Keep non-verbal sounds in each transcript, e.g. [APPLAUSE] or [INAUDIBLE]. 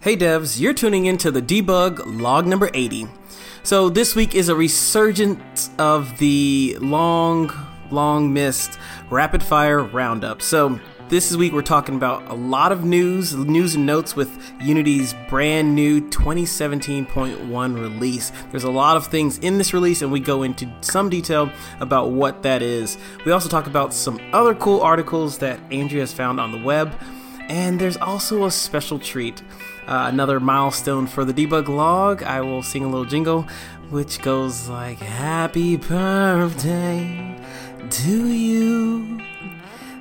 Hey devs, you're tuning into the debug log number 80. So this week is a resurgence of the long, long missed rapid fire roundup. So this week we're talking about a lot of news, news and notes with Unity's brand new 2017.1 release. There's a lot of things in this release, and we go into some detail about what that is. We also talk about some other cool articles that Andrea has found on the web, and there's also a special treat. Uh, another milestone for the debug log. I will sing a little jingle, which goes like Happy birthday to you.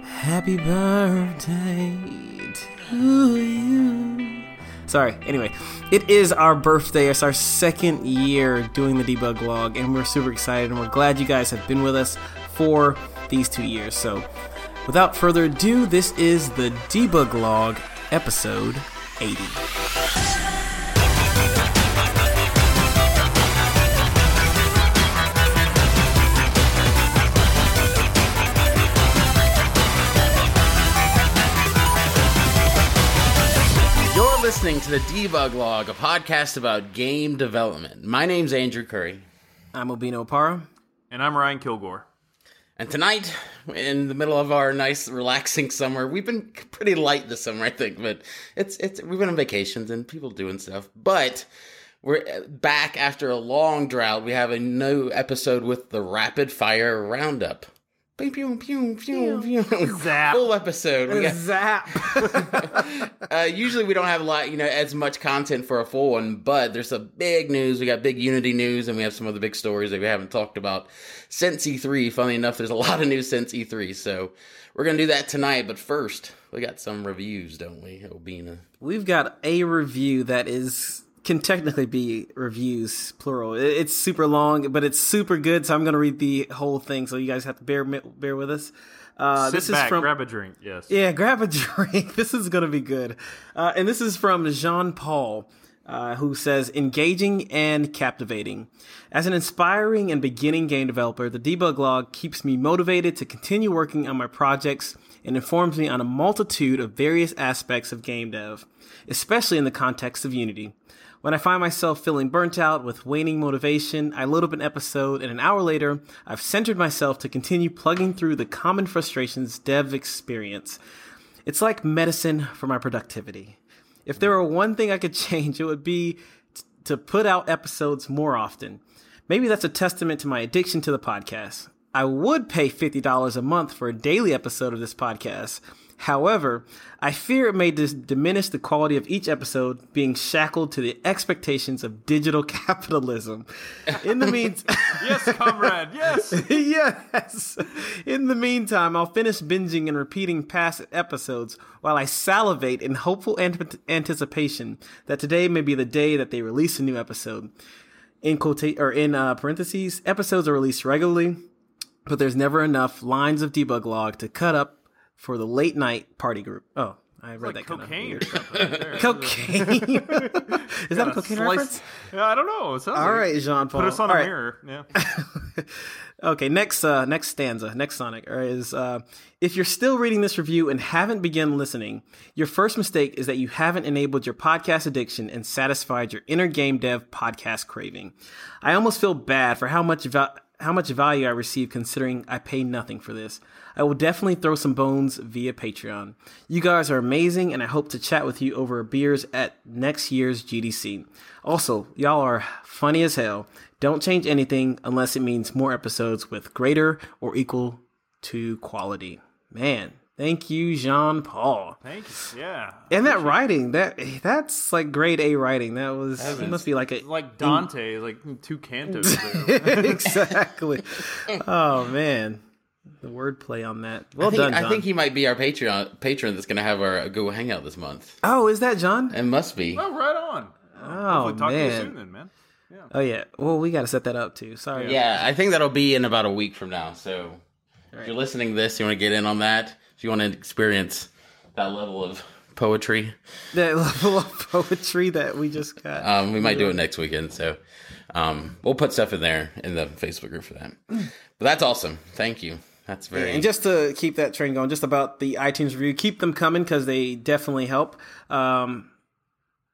Happy birthday to you. Sorry, anyway, it is our birthday. It's our second year doing the debug log, and we're super excited and we're glad you guys have been with us for these two years. So, without further ado, this is the debug log episode 80. You're listening to the Debug Log, a podcast about game development. My name's Andrew Curry. I'm Obino Para. And I'm Ryan Kilgore. And tonight, in the middle of our nice, relaxing summer, we've been pretty light this summer, I think, but it's it's we've been on vacations and people doing stuff. But we're back after a long drought. We have a new episode with the Rapid Fire Roundup. Pew, pew, pew, pew, pew. [LAUGHS] Zap. Full episode. We got- Zap. [LAUGHS] uh, usually we don't have a lot, you know, as much content for a full one, but there's some big news. We got big Unity news, and we have some other big stories that we haven't talked about since E3. Funny enough, there's a [LAUGHS] lot of news since E3, so we're gonna do that tonight. But first, we got some reviews, don't we, Obina? We've got a review that is can technically be reviews plural. It's super long, but it's super good. So I'm going to read the whole thing. So you guys have to bear bear with us. Uh, Sit this back, is from grab a drink. Yes. yeah, grab a [LAUGHS] drink. This is going to be good. Uh, and this is from Jean Paul. Uh, who says engaging and captivating. As an inspiring and beginning game developer, the debug log keeps me motivated to continue working on my projects and informs me on a multitude of various aspects of game dev, especially in the context of Unity. When I find myself feeling burnt out with waning motivation, I load up an episode, and an hour later, I've centered myself to continue plugging through the common frustrations dev experience. It's like medicine for my productivity. If there were one thing I could [LAUGHS] change, it would be t- to put out episodes more often. Maybe that's a testament to my addiction to the podcast. I would pay $50 a month for a daily episode of this podcast. However, I fear it may dis- diminish the quality of each episode, being shackled to the expectations of digital [LAUGHS] capitalism. In the meantime, [LAUGHS] [LAUGHS] Yes, comrade. Yes. yes. In the meantime, I'll finish binging and repeating past episodes while I salivate in hopeful ant- anticipation that today may be the day that they release a new episode. In quote or in uh, parentheses, episodes are released regularly, but there's never enough lines of debug log to cut up for the late night party group. Oh, I read like that kind cocaine. of or something right there. Cocaine. [LAUGHS] [LAUGHS] Is that a cocaine slice- reference? Yeah, I don't know. All like right. Jean Paul. Put us on All a right. mirror. Yeah. [LAUGHS] Okay, next uh next stanza, next Sonic is uh if you're still reading this review and haven't begun listening, your first mistake is that you haven't enabled your podcast addiction and satisfied your inner game dev podcast craving. I almost feel bad for how much val- how much value I receive considering I pay nothing for this. I will definitely throw some bones via Patreon. You guys are amazing and I hope to chat with you over beers at next year's GDC. Also, y'all are funny as hell. Don't change anything unless it means more episodes with greater or equal to quality. Man, thank you, Jean Paul. Thank you. Yeah. And that writing, that that's like grade A writing. That was it must be like a Like Dante, like mm, two cantos. [LAUGHS] [LAUGHS] exactly. Oh man, the wordplay on that. Well I think, done, I think he might be our Patreon patron that's gonna have our Google Hangout this month. oh, is that John? It must be. oh, right on. Oh Hopefully talk to you man. soon then, man. Oh yeah. Well, we got to set that up too. Sorry. Yeah, I think that'll be in about a week from now. So if you're listening to this, you want to get in on that. You want to experience that level of poetry, That level of poetry that we just got. um, we might do it next weekend. So um, we'll put stuff in there in the Facebook group for that. But that's awesome. Thank you. That's very. And just to keep that train going, just about the iTunes review, keep them coming because they definitely help. Um,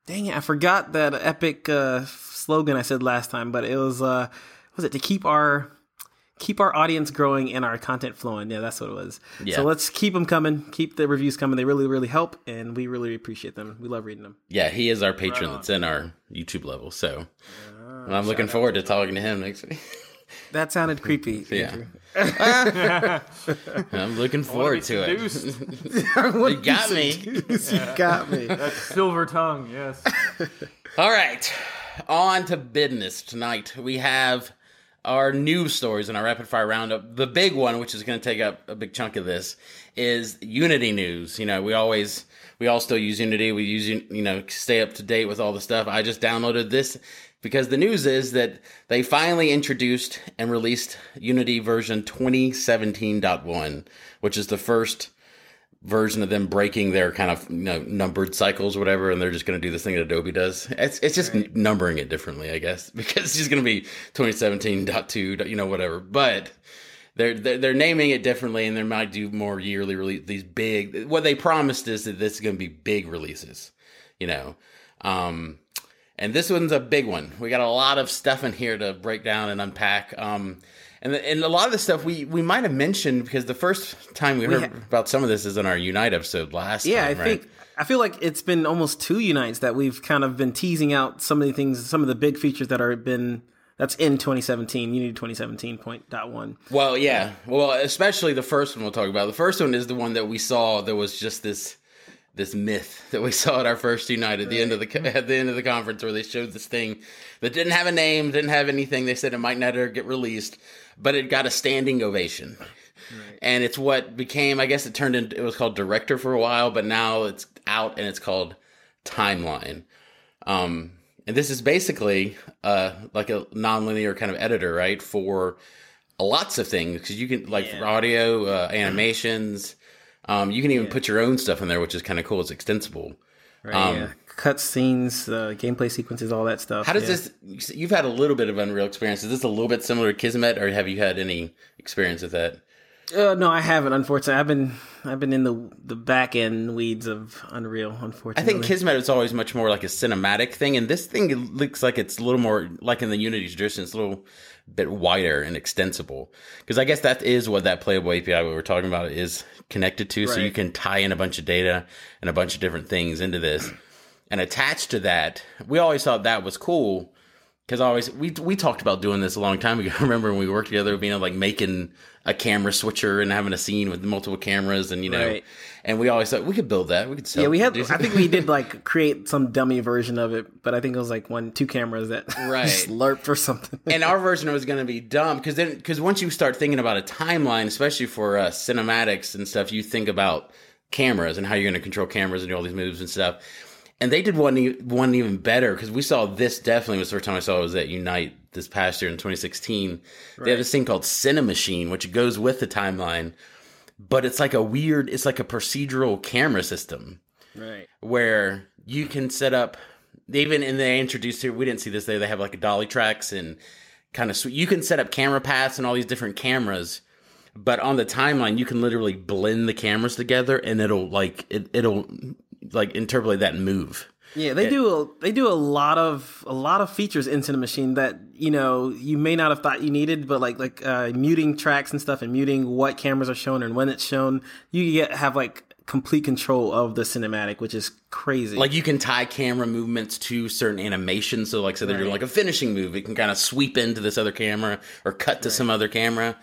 dang it, I forgot that epic uh, slogan I said last time, but it was uh, was it to keep our keep our audience growing and our content flowing. Yeah, that's what it was. Yeah. So let's keep them coming. Keep the reviews coming. They really, really help, and we really appreciate them. We love reading them. Yeah, he is our patron that's in our YouTube level. So ah, I'm looking forward to talking to him next week. [LAUGHS] That sounded creepy. Yeah. [LAUGHS] I'm looking forward to it. [LAUGHS] You got me. you got me. That silver tongue, yes. All right, on to business tonight. We have our news stories in our rapid fire roundup. The big one, which is going to take up a big chunk of this, is Unity news. You know, we always we all still use Unity. We use you know stay up to date with all the stuff. I just downloaded this because the news is that they finally introduced and released Unity version 2017.1, which is the first version of them breaking their kind of you know, numbered cycles or whatever, and they're just going to do this thing that Adobe does. It's it's just numbering it differently, I guess, [LAUGHS] because it's just going to be 2017.2, you know, whatever. But they're, they're they're naming it differently, and they might do more yearly release. These big, what they promised is that this is going to be big releases, you know. Um, and this one's a big one. We got a lot of stuff in here to break down and unpack. Um, and the, and a lot of the stuff we we might have mentioned because the first time we heard ha- about some of this is in our Unite episode last year. Yeah, I right? think I feel like it's been almost two unites that we've kind of been teasing out some of the things, some of the big features that are been that's in 2017, Unity 2017.1. Well, yeah. Well, especially the first one we'll talk about. The first one is the one that we saw. There was just this this myth [LAUGHS] that we saw at our first Unite at the end of the at the end of the conference where they showed this thing that didn't have a name, didn't have anything. They said it might never get released, but it got a standing ovation. And it's what became, I guess it turned into, it was called Director for a while, but now it's out and it's called Timeline. Um, and this is basically uh, like a nonlinear kind of editor, right? For lots of things because you can like for audio, uh, animations. Um, you can even put your own stuff in there, which is kind of cool. It's extensible. Right? Um, yeah. Cut scenes, uh, gameplay sequences, all that stuff. How does yeah. this? You've had a little bit of Unreal experience. Is this a little bit similar to Kismet, or have you had any experience with that? Uh, no, I haven't. Unfortunately, I've been I've been in the the back end weeds of Unreal. Unfortunately, I think Kismet is always much more like a cinematic thing, and this thing looks like it's a little more like in the Unity tradition. It's a little bit wider and extensible because I guess that is what that playable API we were talking about is connected to. So you can tie in a bunch of data and a bunch of different things into this, and attached to that, we always thought that was cool because always we we talked about doing this a long time ago. [LAUGHS] Remember when we worked together, being like making a camera switcher and having a scene with multiple cameras, and you know, Right. and we always thought we could build that. We could sell. yeah, we had. I think we did like create some dummy version of it, but I think it was like one, two cameras that [LAUGHS] Right. lerped or something. and our [LAUGHS] version was going to be dumb because then because once you start thinking about a timeline, especially for uh, cinematics and stuff, you think about cameras and how you're going to control cameras and do all these moves and stuff. And they did one one even better because we saw this definitely was the first time I saw it was at Unite this past year in 2016. They have this thing called Cinemachine, which goes with the timeline, but it's like a weird, it's like a procedural camera system right. where you can set up even and they introduced here. we didn't see this there they have like a dolly tracks and kind of you can set up camera paths and all these different cameras but on the timeline you can literally blend the cameras together and it'll like it, it'll like interpolate that and move Yeah, they do. A, they do a lot of a lot of features into the machine that you know you may not have thought you needed, but like like uh, muting tracks and stuff, and muting what cameras are shown and when it's shown. You get have like complete control of the cinematic, which is crazy. like you can tie camera movements to certain animations so like so they're doing like a finishing move it can kind of sweep into this other camera or cut to some other camera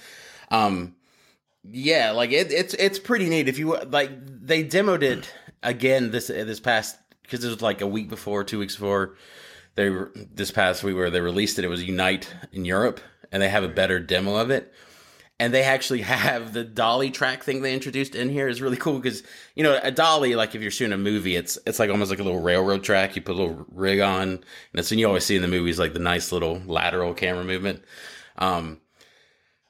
um yeah like it, it's it's pretty neat if you like they demoed it again this this past because it was like a week before two weeks before they this past week where they released it it was unite in europe and they have a better demo of it. And they actually [LAUGHS] have the dolly track thing they introduced in here is really cool because you know a dolly like if you're shooting a movie it's it's like almost like a little railroad track. You put a little rig on and that's when you always see in the movies like the nice little lateral camera movement. Um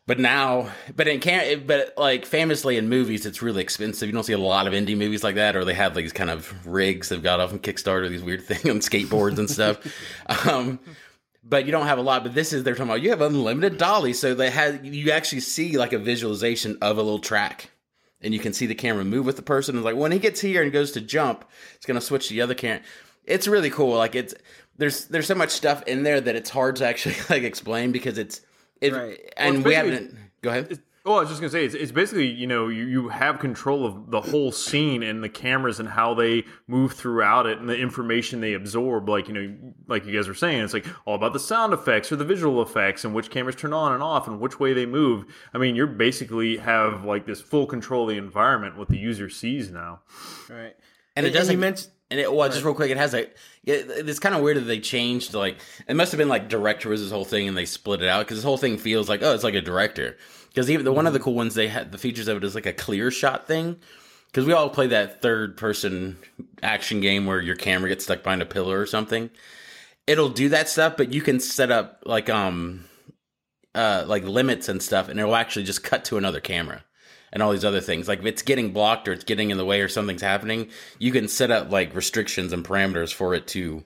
but now but in can but like famously in movies it's really expensive you don't see a lot of indie movies like that or they have like these kind of rigs they've got off on kickstarter these weird [LAUGHS] things on skateboards and stuff [LAUGHS] um but you don't have a lot. But this is they're talking about you have unlimited dolly, so they had you actually see like a visualization of a little track and you can see the camera move with the person. And like when he gets here and goes to jump, it's gonna switch to the other camera. It's really cool. Like it's there's there's so much stuff in there that it's hard to actually [LAUGHS] like explain because it's it Right. and Well, we haven't. Go ahead. Oh, I was just gonna say it's, it's basically you know you, you have control of the whole scene and the cameras and how they move throughout it and the information they absorb. Like you know, like you guys were saying, it's like all about the sound effects or the visual effects and which cameras turn on and off and which way they move. I mean, you're basically have like this full control of the environment what the user sees now. Right. and it doesn't you mentioned and it well just real quick it has a it, it's kind of weird that they changed like it must have been like director was this whole thing and they split it out because this whole thing feels like oh it's like a director. Because even the one of the cool ones they had the features of it is like a clear shot thing. Because we all play that third person action game where your camera gets stuck behind a pillar or something. It'll do that stuff but you can set up like um uh like limits and stuff and it'll actually just cut to another camera and all these other things. Like if it's getting blocked or it's getting in the way or something's happening, you can set up like restrictions and parameters for it to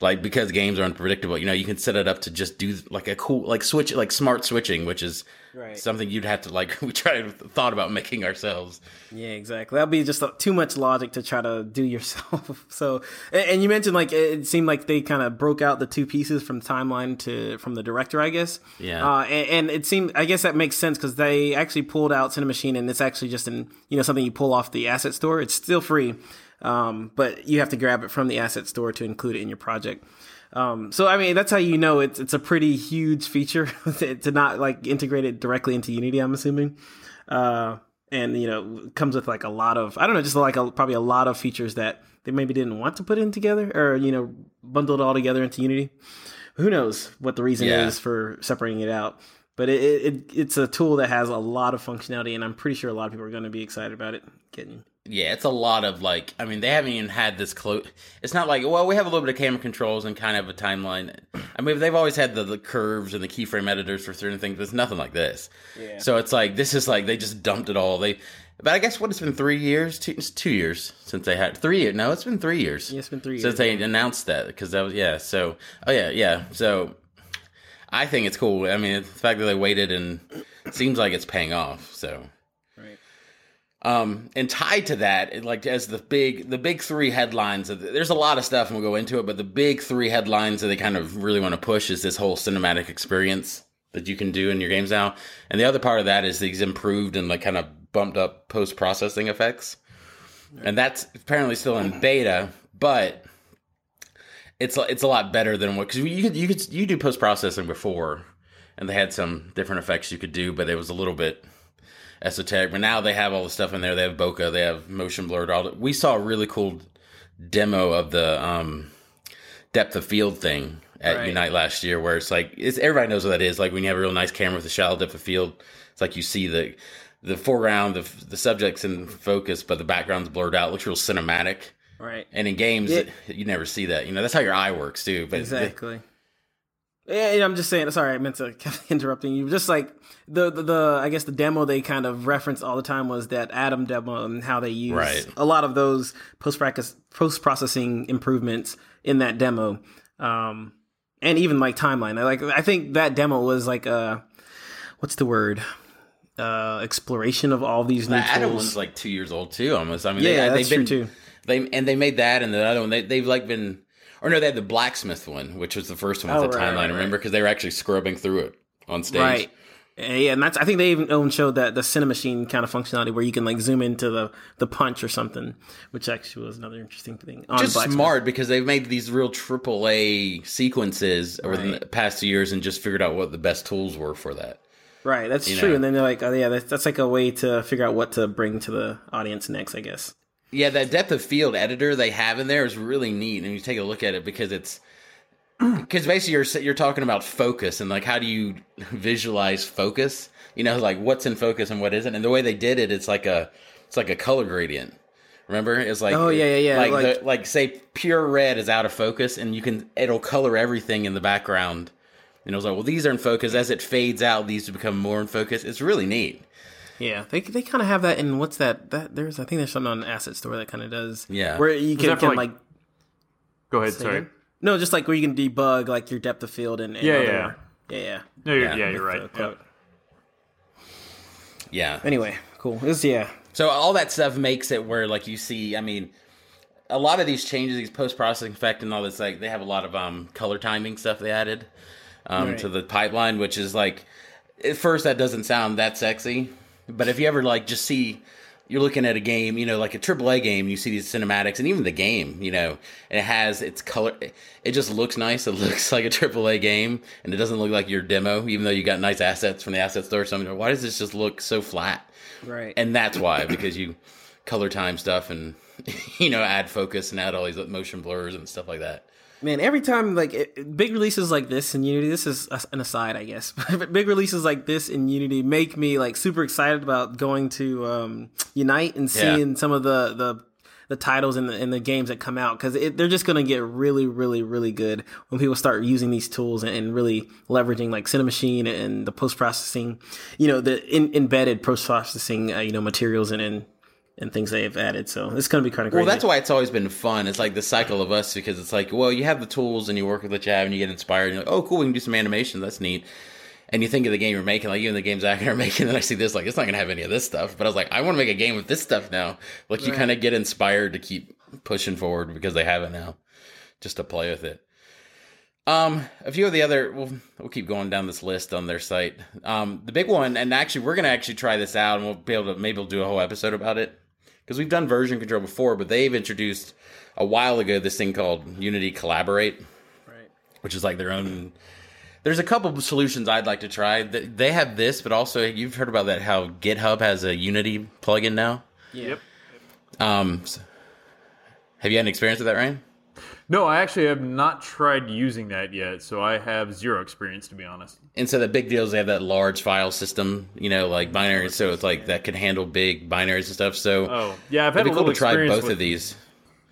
like because games are unpredictable, you know, you can set it up to just do like a cool like switch like smart switching, which is Right. something you'd have to like [LAUGHS] we tried thought about making ourselves. Yeah, exactly. That'd be just uh, too much logic to try to do yourself. [LAUGHS] so, and, you mentioned like it it seemed like they kind of broke out the two pieces from timeline to from the director, I guess. Yeah. Uh, and, and it seemed, I guess that makes sense because they actually pulled out Cinemachine and it's actually just in you know something you pull off the asset store. It's still free, um, but you have to grab it from the asset store to include it in your project. Um, so I mean, that's how you know it's it's a pretty huge feature [LAUGHS] to not like integrate it directly into Unity. I'm assuming, uh, and you know, comes with like a lot of I don't know, just like a, probably a lot of features that they maybe didn't want to put in together or you know bundled all together into Unity. Who knows what the reason Yeah. is for separating it out? But it, it it's a tool that has a lot of functionality, and I'm pretty sure a lot of people are going to be excited about it getting. Yeah, it's a lot of like. I mean, they haven't even had this close. It's not like well, we have a little bit of camera controls and kind of a timeline. I mean, they've always had the, the curves and the keyframe editors for certain things, but it's nothing like this. Yeah. So it's like this is like they just dumped it all. They, but I guess what it's been three years, two, it's two years since they had three years. No, it's been three years. Yeah, it's been three since years, they announced that because that was yeah. So oh yeah, yeah. So I think it's cool. I mean, the fact that they waited and seems like it's paying off. So. Um, and tied to that, like as the big the big three headlines, of- there's a lot of stuff, and we'll go into it. But the big three headlines that they kind of really want to push is this whole cinematic experience that you can do in your games now. And the other part of that is these improved and like kind of bumped up post processing effects, and that's apparently still in beta, but it's it's a lot better than what because you could you could you do post processing before, and they had some different effects you could do, but it was a little bit esoteric. But now they have all the stuff in there. They have bokeh, they have motion blurred. All the, we saw a really cool demo of the um, depth of field thing at Right. Unite last year, where it's like it's everybody knows what that is. Like when you have a real nice camera with a shallow depth of field, it's like you see the the foreground, the the subjects in focus, but the background's blurred out. It looks real cinematic. Right. And in games, Yeah. you never see that. You know, that's how your eye works too. But Exactly. Yeah, I'm just saying. Sorry, I meant to [LAUGHS] keep interrupting you. Just like the, the the I guess the demo they kind of reference all the time was that Adam demo and how they use Right. a lot of those post practice post processing improvements in that demo, um, and even like timeline. I like I think that demo was like a what's the word uh exploration of all these new the Adam tools. one's like two years old too, almost. I mean, Yeah, they, that's they've been, true, too. They and they made that and the other one. They they've like been, or no, they had the blacksmith one, which was the first one with Oh, the right, timeline. right, Remember, because they were actually scrubbing through it on stage. Right. Uh, Yeah, and that's I think they even showed that the Cinemachine kind of functionality where you can like zoom into the the punch or something, which actually was another interesting thing. On Just Blacksmith. smart because they've made these real triple A sequences over the past years and just figured out what the best tools were for that. right? That's you true. know. And then they're like, oh yeah, that's, that's like a way to figure out what to bring to the audience next, I guess. Yeah, that depth of field editor they have in there is really neat, and you take a look at it because it's [CLEARS THROAT] because basically you're you're talking about focus and like how do you visualize focus? You know, like what's in focus and what isn't. And the way they did it, it's like a it's like a color gradient. Remember, it's like Oh, yeah, yeah, yeah, Like like- the, like say pure red is out of focus, and you can it'll color everything in the background. And it was like, well, these are in focus. As it fades out, these become more in focus. It's really neat. Yeah, they they kind of have that in what's that? That there's I think there's something on Asset Store that kind of does. Yeah. where you can, can like- like Go ahead. Sorry. no, just like where you can debug like your depth of field and, and Yeah, other- yeah. yeah, yeah. No, you're, Yeah. yeah, you're right. Yep. Yeah. Anyway, cool. This yeah. So all that stuff makes it where like you see, I mean, a lot of these changes, these post processing effect and all this, like they have a lot of um color timing stuff they added um Right. to the pipeline, which is like at first that doesn't sound that sexy, but if you ever like just see you're looking at a game, you know, like a AAA game, you see these cinematics and even the game, you know, and it has its color. It just looks nice. It [LAUGHS] looks like a AAA game and it doesn't look like your demo, even though you got nice assets from the asset store or something. Why does this just look so flat? Right. And that's why, because you color time stuff and, [LAUGHS] you know, add focus and add all these motion blurs and stuff like that. Man, every time like it, big releases like this in Unity, this is an aside, I guess. [LAUGHS] But big releases like this in Unity make me like super excited about going to um, Unite and Yeah. seeing some of the the the titles in the in the games that come out because they're just gonna get really, really, really good when people start using these tools and, and really leveraging like Cinemachine and the post processing, you know, the in, embedded post processing, uh, you know, materials and and and things they've added. So it's gonna be kind of crazy. Well, that's why it's always been fun. It's like the cycle of us because it's like, well, you have the tools and you work with what you have and you get inspired. And you're like, oh, cool, we can do some animation. That's neat. And you think of the game you're making, like even the games Zach and I are [LAUGHS] making, and then I see this, like it's not gonna have any of this stuff. But I was like, I want to make a game with this stuff now. Like you kind of get inspired to keep pushing forward because they have it now, just to play with it. Um, a few of the other, we'll, we'll keep going down this list on their site. Um, the big one, and actually, we're gonna actually try this out, and we'll be able to maybe we'll do a whole episode about it because we've done version control before, but they've introduced a while ago this thing called Unity Collaborate, right. which is like their own. There's a couple of solutions I'd like to try. They have this, but also you've heard about that how GitHub has a Unity plugin now. Yep. Um, s- have you had an experience with that, Ryan? No, I actually have not tried using that yet, so I have zero experience to be honest. And so the big deal is they have that large file system, you know, like binary. So it's like that can handle big binaries and stuff. So Oh, yeah, I've had a cool little experience both with, of these.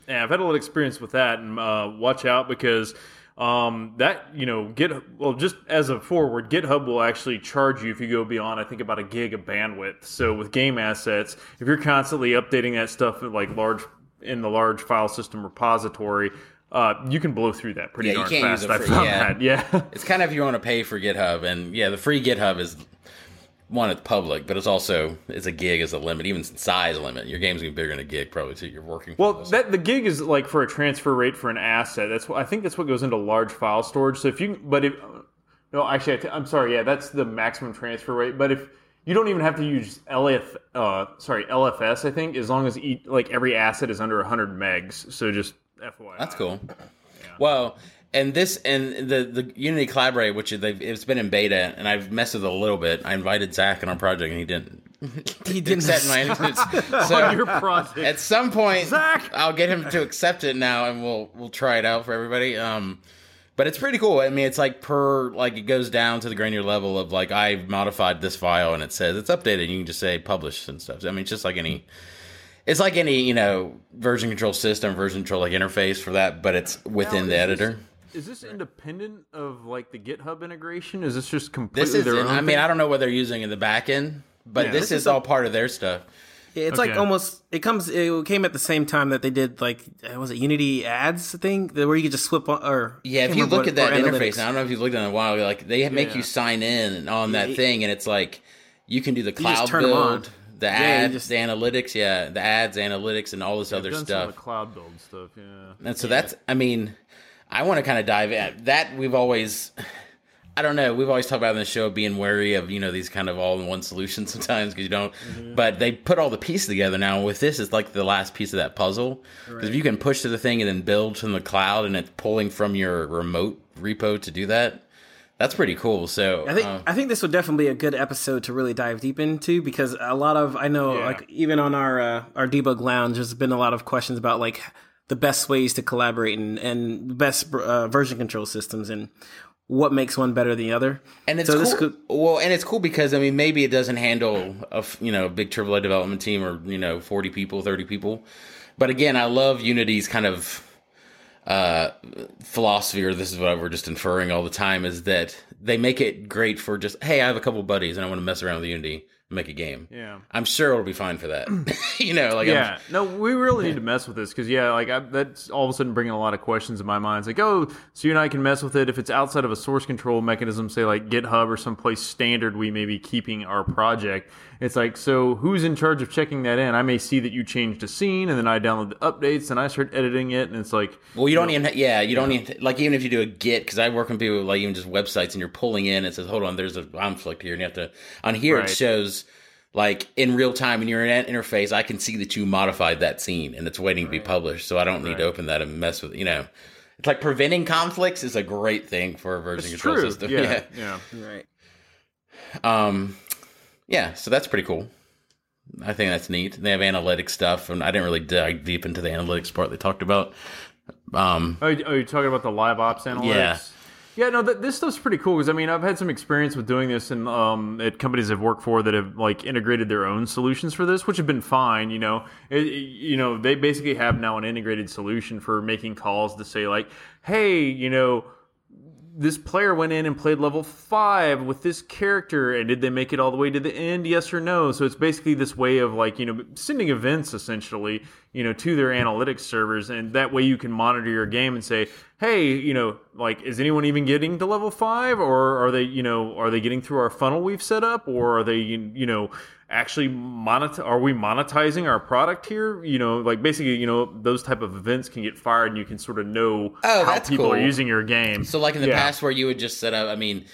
Yeah, I've had a little experience with that, and uh, watch out because um, that you know, Git well, just as a forward, GitHub will actually charge you if you go beyond, I think, about a gig of bandwidth. So with game assets, if you're constantly updating that stuff at like large in the large file system repository, uh, you can blow through that pretty Yeah, darn fast. it I found yeah. that. Yeah. [LAUGHS] It's kind of if you want to pay for GitHub, and yeah, the free GitHub is one it's public, but it's also it's a gig as a limit, even size limit. Your game's gonna be bigger than a gig probably too. You're working. Well, that the gig is like for a transfer rate for an asset. That's what I think. That's what goes into large file storage. So if you, but if no, actually, I t- I'm sorry. Yeah, that's the maximum transfer rate. But if you don't even have to use LF, uh, sorry, LFS. I think as long as e- like every asset is under 100 megs. So just FYI. That's cool. Well, and this and the the Unity Collaborate, which they've it's been in beta, and I've messed with it a little bit. I invited Zach on our project, and he didn't. [LAUGHS] He didn't accept my invitation. [LAUGHS] So your project. at some point, Zach! I'll get him to accept it now, and we'll we'll try it out for everybody. Um, but it's pretty cool. I mean, it's like per like it goes down to the granular level of like I've modified this file, and it says it's updated. You can just say publish and stuff. I mean, it's just like any. It's like any you know version control system, version control like interface for that, but it's within Now, the is editor. Is this independent of like the GitHub integration? Is this just completely This is, their in, own I mean. I don't know what they're using in the back end, but Yeah. this, This is, is all part of their stuff. Yeah, it's like almost it comes it came at the same time that they did like uh, was it Unity ads thing where you could just swip on or Yeah, if you look what- at that interface, analytics. I don't know if you've looked at it in a while. Like they make Yeah. you sign in on that Yeah. thing, and it's like you can do the just cloud turn 'em on. build, the Yeah, ads, just- the analytics, yeah, the ads, analytics, and all this I've other stuff. cloud build stuff. Yeah. And so that's, I mean, I want to kind of dive in. That we've always, I don't know, we've always talked about in the show being wary of, you know, these kind of all in one solutions [LAUGHS] sometimes because you don't, Mm-hmm. but they put all the pieces together now. With this, it's like the last piece of that puzzle. Because if you can push to the thing and then build from the cloud and it's pulling from your remote repo to do that, that's pretty cool. So I think uh, I think this would definitely be a good episode to really dive deep into because a lot of I know Yeah. like even on our uh, our debug lounge there's been a lot of questions about like the best ways to collaborate and and best uh, version control systems and what makes one better than the other. And it's So cool. this could- well, and it's cool because I mean, maybe it doesn't handle a you know a big AAA development team or you know forty people, thirty people. But again, I love Unity's kind of uh, philosophy, or this is what we're just inferring all the time, is that they make it great for just hey, I have a couple buddies and I want to mess around with Unity, make a game. Yeah. I'm sure it'll be fine for that. [LAUGHS] you know, like Yeah, I'm, no, we really need to mess with this because yeah, like I, that's all of a sudden bringing a lot of questions in my mind. It's like, oh, so you and I can mess with it if it's outside of a source control mechanism, say like GitHub or someplace standard. We may be keeping our project. It's like, so who's in charge of checking that in? I may see that you changed a scene, and then I download the updates, and I start editing it, and it's like, well, you don't even, yeah, you don't even like even if you do a Git because I work with people like even just websites and you're pulling in. It says, hold on, there's a conflict here, and you have to on here Right. it shows. Like in real time, in your in- interface, I can see that you modified that scene and it's waiting to be published. So I don't need to open that and mess with you know. It's like preventing conflicts is a great thing for a version it's control true. system. [LAUGHS] Yeah, yeah. Right. Um, yeah, so that's pretty cool. I think that's neat. They have analytics stuff, and I didn't really dig deep into the analytics part they talked about. Um, Oh, you- oh, you're talking about the live ops analytics? Yeah. Yeah, no, th- this stuff's pretty cool because I mean, I've had some experience with doing this and um, at companies I've worked for that have like integrated their own solutions for this, which have been fine. You know, it, it- you know, they basically have now an integrated solution for making calls to say like, hey, you know, this player went in and played level five with this character and did they make it all the way to the end? Yes or no? So it's basically this way of like you know sending events essentially you know to their analytics servers and that way you can monitor your game and say hey you know like is anyone even getting to level five? Or are they you know are they getting through our funnel we've set up? Or are they you know actually monet are we monetizing our product here you know like basically you know those type of events can get fired and you can sort of know Oh, how people are using your game so, like in the Yeah. past, where you would just set up, I mean,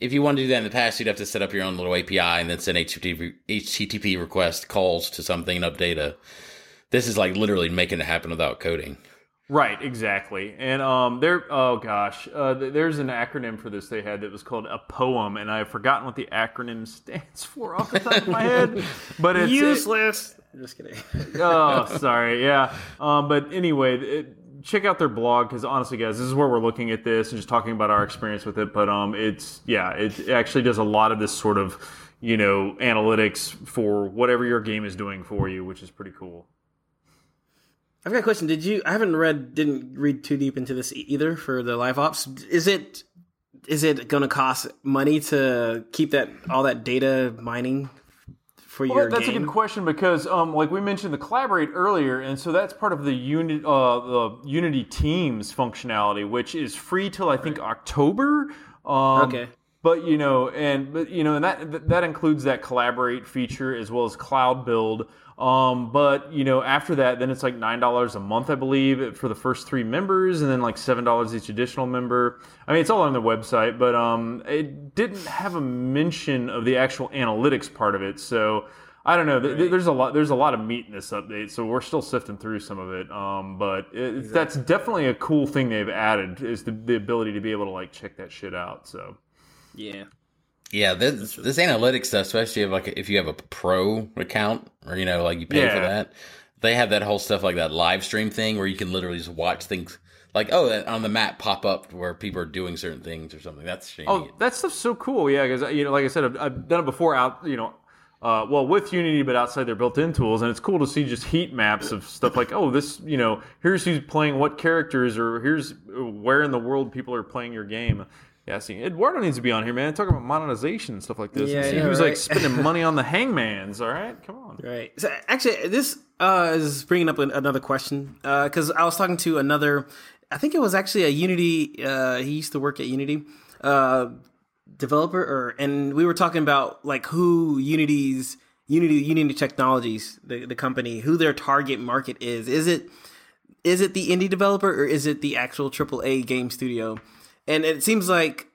if you wanted to do that in the past, you'd have to set up your own little API and then send HTTP, HTTP request calls to something and update a. This is like literally making it happen without coding. Right, exactly. And um, there, oh gosh, uh, there's an acronym for this they had that was called a poem, and I've forgotten what the acronym [LAUGHS] stands for off the top of my head. But it's Useless. Just kidding. [LAUGHS] oh, sorry, yeah. Um, but anyway, it, check out their blog because honestly, guys, this is where we're looking at this and just talking about our experience with it. But um, it's yeah, it, it actually does a lot of this sort of you know analytics for whatever your game is doing for you, which is pretty cool. I've got a question. Did you? I haven't read, didn't read too deep into this either for the live ops. Is it? Is it going to cost money to keep that all that data mining for Well, your that's game? a good question because, um, like we mentioned, the collaborate earlier, and so that's part of the unit, uh, the Unity Teams functionality, which is free till I think October. Um, Okay. But you know, and but you know, and that that includes that collaborate feature as well as cloud build. Um, but you know, after that, then it's like nine dollars a month, I believe, for the first three members, and then like seven dollars each additional member. I mean, it's all on the website, but um, it didn't have a mention of the actual analytics part of it. So I don't know. Th- There's a lot. There's a lot of meat in this update, so we're still sifting through some of it. Um, but it, that's definitely a cool thing they've added is the, the ability to be able to like check that shit out. So yeah. Yeah, this this analytics stuff, especially if like if you have a pro account or you know like you pay for that, they have that whole stuff like that live stream thing where you can literally just watch things like oh on the map pop up where people are doing certain things or something. That's Oh, that stuff's so cool. Yeah, because you know, like I said, I've, I've done it before out. You know, uh, well with Unity, but outside their built-in tools, and it's cool to see just heat maps of stuff like, oh, this, you know, here's who's playing what characters, or here's where in the world people are playing your game. Yeah, see, Eduardo needs to be on here, man. Talking about monetization and stuff like this. Yeah, and I see know, who's like spending [LAUGHS] money on the hangmans. All right, come on. Right. So actually, this uh, is bringing up another question because I was talking to another. I think it was actually a Unity. Uh, he used to work at Unity uh, developer, or and we were talking about like who Unity's Unity Unity Technologies, the the company, who their target market is. Is it is it the indie developer or is it the actual AAA game studio? And it seems like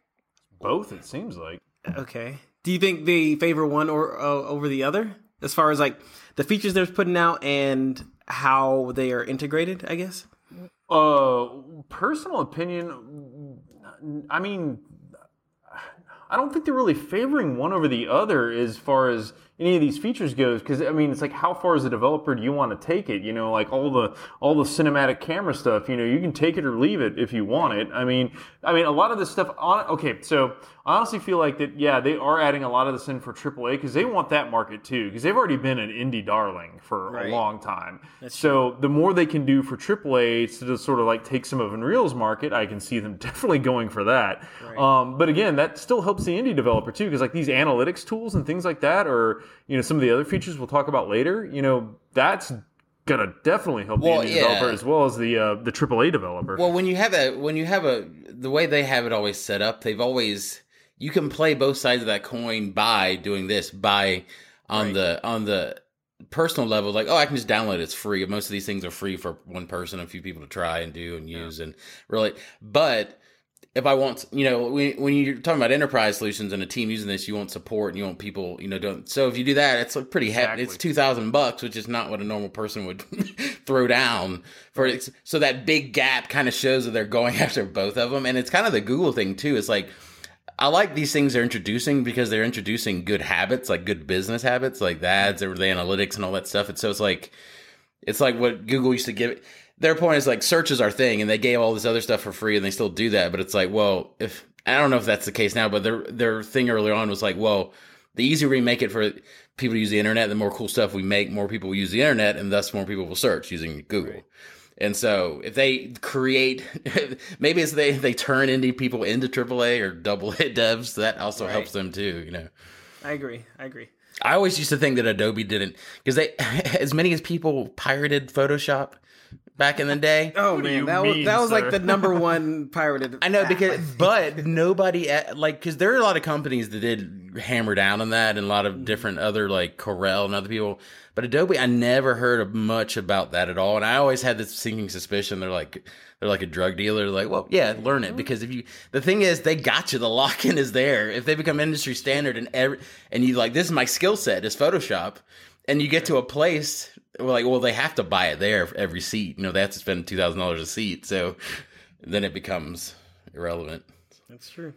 Both, it seems like. Okay. Do you think they favor one or uh, over the other as far as like the features they're putting out and how they are integrated? I guess. Uh, personal opinion. I mean, I don't think they're really favoring one over the other as far as any of these features goes. Because I mean, it's like how far as a developer do you want to take it? You know, like all the all the cinematic camera stuff. You know, you can take it or leave it if you want it. I mean, I mean, a lot of this stuff. On okay, so I honestly feel like that. Yeah, they are adding a lot of this in for AAA because they want that market too. Because they've already been an indie darling for Right. a long time. so the more they can do for AAA to just sort of like take some of Unreal's market, I can see them [LAUGHS] definitely going for that. Um, but again, that still helps the indie developer too, because like these analytics tools and things like that or, you know some of the other features we'll talk about later, you know that's gonna definitely help Well, the indie yeah. developer as well as the uh, the AAA developer. Well, when you have a when you have a the way they have it always set up, they've always you can play both sides of that coin by doing this by on the on the personal level like oh I can just download it it's free most of these things are free for one person a few people to try and do and use and really but if I want, you know, when, when you're talking about enterprise solutions and a team using this, you want support and you want people, you know, don't. So if you do that, it's like pretty heavy. It's two thousand bucks, which is not what a normal person would [LAUGHS] throw down for. it. So that big gap kind of shows that they're going [LAUGHS] after both of them, and it's kind of the Google thing too. It's like I like these things they're introducing because they're introducing good habits, like good business habits, like the ads or the analytics and all that stuff. And so it's like it's like what Google used to give. Their point is like search is our thing, and they gave all this other stuff for free, and they still do that. But it's like, well, if I don't know if that's the case now, but their their thing earlier on was like, well, the easier we make it for people to use the internet, the more cool stuff we make, more people use the internet, and thus more people will search using Google. And so if they create, [LAUGHS] maybe it's they they turn indie people into AAA or double hit devs, that also helps them too. You know. I agree. I agree. I always used to think that Adobe didn't because they, [LAUGHS] as many as people pirated Photoshop back in the day. [LAUGHS] Oh do man, you that was that was sir? like the number one pirated. I know because, [LAUGHS] but nobody at, like because there are a lot of companies that did hammer down on that, and a lot of different other like Corel and other people. But Adobe, I never heard much about that at all, and I always had this sinking suspicion they're like they're like a drug dealer. They're like, well, yeah, learn it because if you the thing is they got you. The lock in is there. If they become industry standard and every and you like this is my skill set is Photoshop, and you get to a place where like well they have to buy it there for every seat. You know they have to spend two thousand dollars a seat, so then it becomes irrelevant. That's true.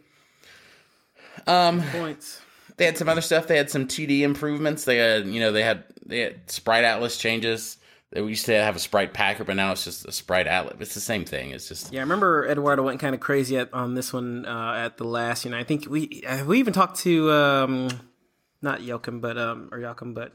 Um, Points. they had some other stuff. They had some 2D improvements. They had, you know, they had they had Sprite Atlas changes. They used to have a Sprite Packer, but now it's just a Sprite Atlas. It's the same thing. It's just Yeah, I remember Eduardo went kind of crazy at, on this one uh, at the last. You know, I think we uh, we even talked to um, not Joachim, but um, or Joachim, but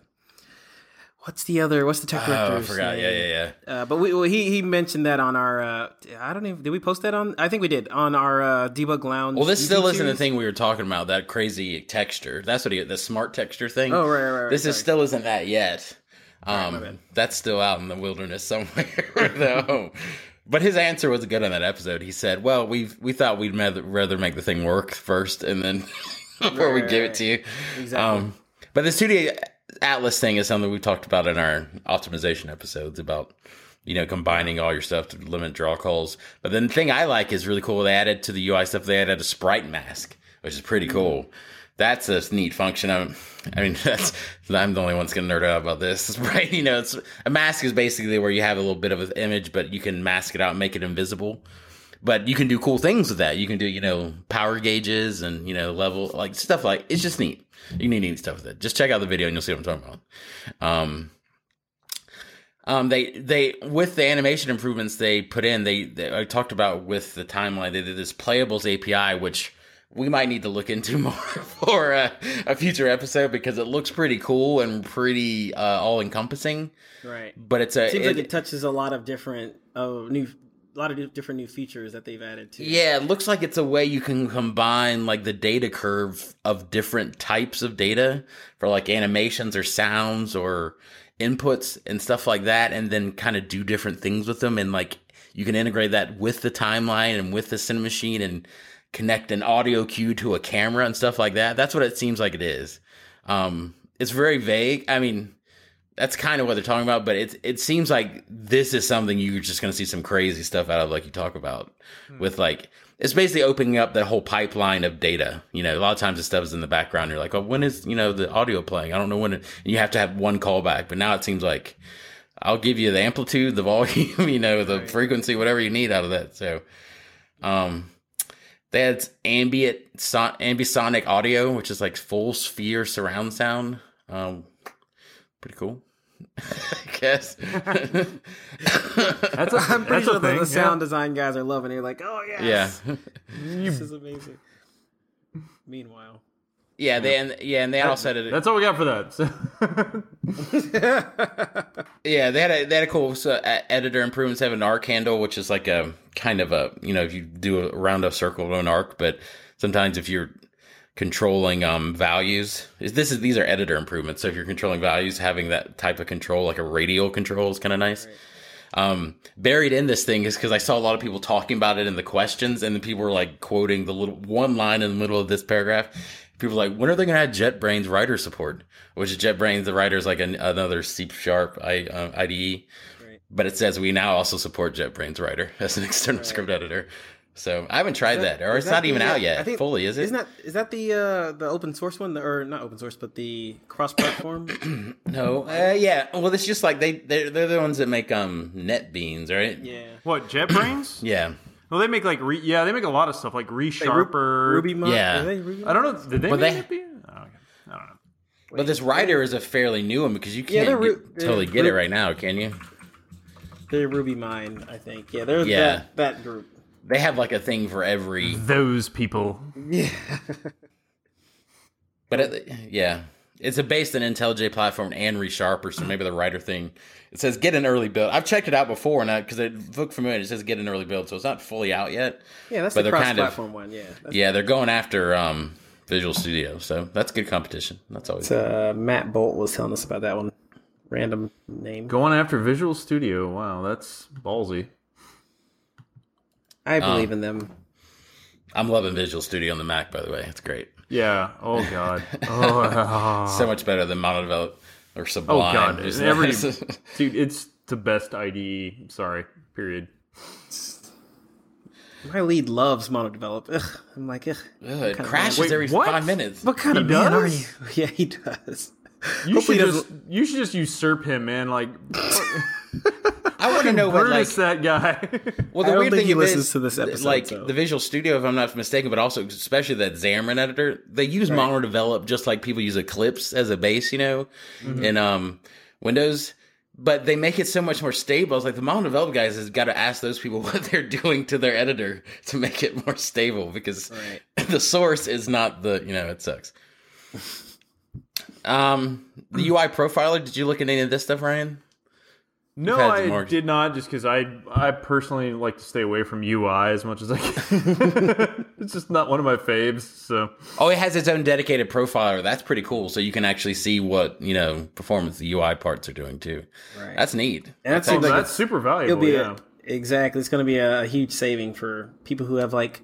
what's the other? What's the tech oh, I forgot. Yeah, name? yeah, yeah. Uh, but we well, he he mentioned that on our uh, I don't even did we post that on I think we did on our uh, debug lounge. Well, this still YouTube isn't the thing we were talking about. That crazy texture. That's what he the smart texture thing. Oh right, right, right. this is still isn't that yet. Um, bad. that's still out in the wilderness somewhere, [LAUGHS] though. But his answer was good on that episode. He said, "Well, we we thought we'd rather, rather make the thing work first, and then [LAUGHS] before we Right, give it to you." exactly. Um, but the Studio Atlas thing is something we talked about in our optimization episodes about you know combining all your stuff to limit draw calls. But then the thing I like is really cool. They added to the UI stuff. They added a sprite mask, which is pretty mm. cool. That's a neat function. I'm, I mean, [LAUGHS] that's I'm the only one that's gonna nerd out about this, [LAUGHS] right? You know, it's a mask is basically where you have a little bit of an image, but you can mask it out and make it invisible but you can do cool things with that. You can do, you know, power gauges and, you know, level, like stuff like, it's just neat. You can do neat stuff with it. Just check out the video and you'll see what I'm talking about. Um, um, they, they, with the animation improvements they put in, they, they, I talked about with the timeline, they did this playables API, which we might need to look into [LAUGHS] more for a, a future episode because it looks pretty cool and pretty, uh, all encompassing, right. but it's a, Seems it- like it touches a lot of different uh, new a lot of different new features that they've added to. Yeah, it looks like it's a way you can combine like the data curve of different types of data for like animations or sounds or inputs and stuff like that, and then kind of do different things with them. And like you can integrate that with the timeline and with the Cinemachine and connect an audio cue to a camera and stuff like that. That's what it seems like it is. Um, it's very vague. I mean, that's kind of what they're talking about, but it it seems like this is something you're just going to see some crazy stuff out of, like you talk about, with like it's basically opening up that whole pipeline of data. You know, a lot of times the stuff is in the background. You're like, oh, when is you know the audio playing? I don't know when. It, and you have to have one callback, but now it seems like I'll give you the amplitude, the [LAUGHS] volume, you know, the frequency, whatever you need out of that. So, um, that's ambient son- ambisonic audio, which is like full sphere surround sound. Um, pretty cool. I [LAUGHS] guess. [LAUGHS] That's a, I'm pretty that's sure the, the sound yeah. design guys are loving it. You're like, oh yeah. [LAUGHS] yes, this is amazing. Meanwhile, Yeah, they and yeah, and they also had a, That's all we got for that. So- yeah, they had a they had a cool so, uh, editor improvements. They have an arc handle, which is like a kind of a you know if you do a round up circle of an arc, but sometimes if you're controlling um values. Is this is these are editor improvements. So if you're controlling values, having that type of control, like a radial control, is kind of nice. Um, buried in this thing is because I saw a lot of people talking about it in the questions, and then people were like quoting the little one line in the middle of this paragraph. People were like, when are they going to add JetBrains Rider support? Which is JetBrains, the Rider is like an, another C Sharp I, uh, IDE. But it says we now also support JetBrains Rider as an external script editor. So I haven't tried that, or it's that not even the, uh, out yet I think- fully, is it? Isn't that is that the uh, the open source one, or not open source, but the cross platform? [CLEARS THROAT] no, uh, yeah. Well, it's just like they they're, they're the ones that make um NetBeans, right? yeah. What JetBrains? [CLEARS THROAT] Yeah. Well, they make like re- yeah, they make a lot of stuff like ReSharper. Ruby mod. Yeah. Ruby I don't know. Did they But make they- it? Be? Oh. I don't know. But this Rider is a fairly new one because you can't they're get- totally they're get it right now, can you? They're Ruby Mine, I think. Yeah, they're Yeah. that that group. They have like a thing for every. Those people. Yeah. But it, yeah, it's a based on IntelliJ platform and ReSharper, so maybe the Rider thing. It says get an early build. I've checked it out before, and because it looked familiar, it says get an early build, so it's not fully out yet. Yeah, that's But the they're cross kind of- platform one. Yeah. That's, Yeah, they're going after um, Visual Studio, so that's good competition. That's always uh, Matt Bolt was telling us about that one. Random name. Going after Visual Studio. Wow, that's ballsy. I Um, believe in them. I'm loving Visual Studio on the Mac, by the way. It's great. Yeah. Oh God. [LAUGHS] Oh, So much better than Monodevelop or Sublime. oh God. It's Every [LAUGHS] dude, it's the best IDE. Sorry. Period. My lead loves monodevelop. Ugh, I'm like, ugh. Ugh, it crashes Wait, every what? five minutes. What kind He of man are does? you? [LAUGHS] Yeah, he does. You Hopefully should just you should just usurp him, man. Like I want to know what like. That guy. Well, the don't weird thing he is, listens to this episode, Like so. the Visual Studio, if I'm not mistaken, but also especially that Xamarin editor, they use Mono Develop just like people use Eclipse as a base, you know, Mm-hmm. in um Windows. But they make it so much more stable. It's like the Mono Develop guys has got to ask those people [LAUGHS] what they're doing to their editor to make it more stable because Right. [LAUGHS] the source is not the you know it sucks. [LAUGHS] Um, the UI profiler. Did you look at any of this stuff, Ryan? No, I more- did not, just because I I personally like to stay away from UI as much as I can. [LAUGHS] it's just not one of my faves. So Oh, it has its own dedicated profiler. That's pretty cool. So you can actually see what you know performance the UI parts are doing too. Right. That's neat. And that That's seems Oh, like that's super It'll valuable. be yeah. a, exactly. It's going to be a, a huge saving for people who have like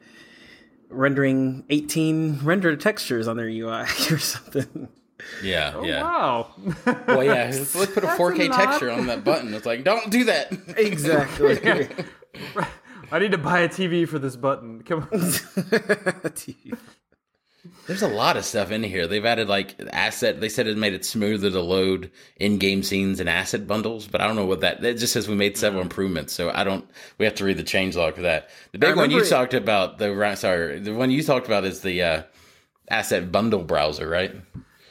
rendering 18 rendered textures on their UI [LAUGHS] or something. Yeah, Oh, yeah. Wow. Well, yeah. Let's, [LAUGHS] let's put a 4K lot. texture on that button. It's like, don't do that. [LAUGHS] Exactly. [LAUGHS] I need to buy a TV for this button. Come on. There's a lot of stuff in here. They've added like asset. They said it made it smoother to load in-game scenes and asset bundles, but I don't know what that. It just says we made several improvements, so I don't. We have to read the changelog for that. The big one you it- talked about, the sorry, the one you talked about is the uh, asset bundle browser, right?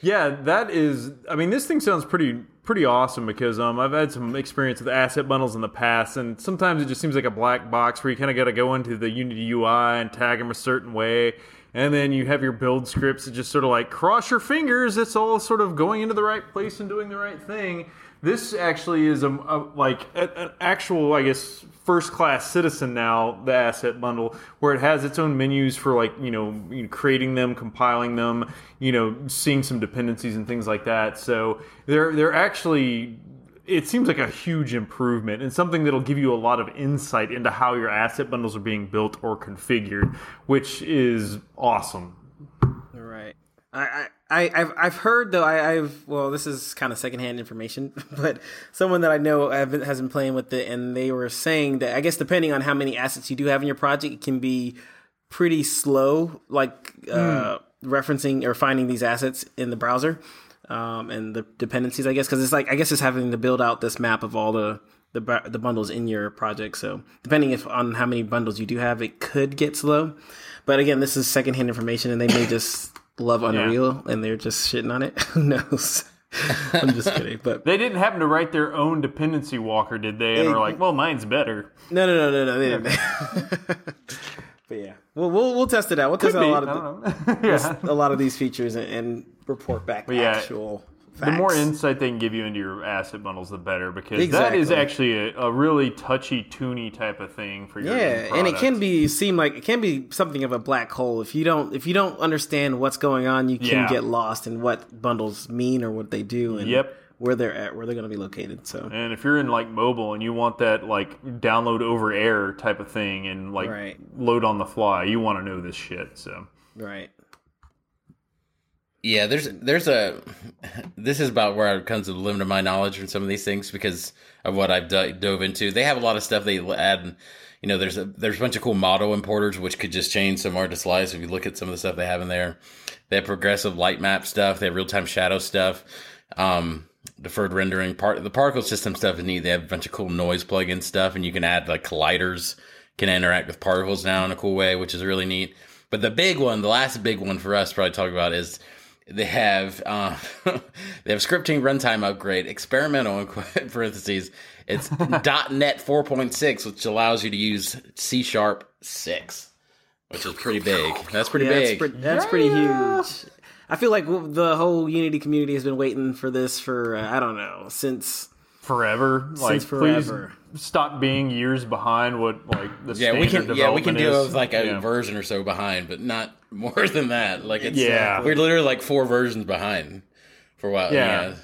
Yeah, that is. I mean, this thing sounds pretty pretty awesome because um, I've had some experience with asset bundles in the past, and sometimes it just seems like a black box where you kind of got to go into the Unity UI and tag them a certain way, and then you have your build scripts that just sort of like cross your fingers. It's all sort of going into the right place and doing the right thing. This actually is a, a like a, an actual, I guess, first class citizen now. The asset bundle, where it has its own menus for like you know creating them, compiling them, you know, seeing some dependencies and things like that. So they're they're actually. It seems like a huge improvement and something that'll give you a lot of insight into how your asset bundles are being built or configured, which is awesome. I, I, I've, I've heard though. I, I've well, this is kind of secondhand information, [LAUGHS] but someone that I know have been- has been playing with it, and they were saying that I guess depending on how many assets you do have in your project, it can be pretty slow, like uh, referencing or finding these assets in the browser um, and the dependencies. I guess because it's like I guess it's having to build out this map of all the the, the bundles in your project. So depending if on how many bundles you do have, it could get slow. But again, this is secondhand information, and they may just love Unreal and they're just shitting on it. [LAUGHS] Who knows? I'm just [LAUGHS] kidding. But They didn't happen to write their own dependency walker, did they? And were like, well, mine's better. no, no, no, no, no. They didn't. [LAUGHS] but yeah, we'll, we'll we'll test it out. We'll test out a lot of don't yeah. a lot of these features and, and report back yeah. actual the more insight they can give you into your asset bundles, the better, because that Exactly. is actually a, a really touchy, toony type of thing for your Yeah, and it can be seem like it can be something of a black hole if you don't if you don't understand what's going on. You can Yeah. get lost in what bundles mean or what they do and Yep. where they're at, where they're going to be located. So And if you're in like mobile and you want that like download over air type of thing and like Right. load on the fly, you want to know this shit. So right, Yeah, there's there's a this is about where it comes to the limit of my knowledge from some of these things because of what I've do- dove into. They have a lot of stuff they add. You know, there's a there's a bunch of cool model importers which could just change some artist lives if you look at some of the stuff they have in there. They have progressive light map stuff. They have real time shadow stuff. Um, deferred rendering part the particle system stuff is neat. They have a bunch of cool noise plugin stuff, and you can add like colliders can interact with particles now in a cool way, which is really neat. But the big one, the last big one for us to probably talk about is they have uh, [LAUGHS] they have scripting runtime upgrade experimental in [LAUGHS] parentheses. It's [LAUGHS] .NET 4.6, which allows you to use C Sharp 6, which is pretty big. That's pretty yeah, that's, big. pretty, that's pretty huge. I feel like the whole Unity community has been waiting for this for uh, I don't know since forever, like forever. please stop being years behind what like the yeah, we can. standard Yeah, we can do development it with like a. Yeah. version or so behind, but not more than that. Like it's Yeah. Uh, we're literally like four versions behind for a while. Yeah. Yeah.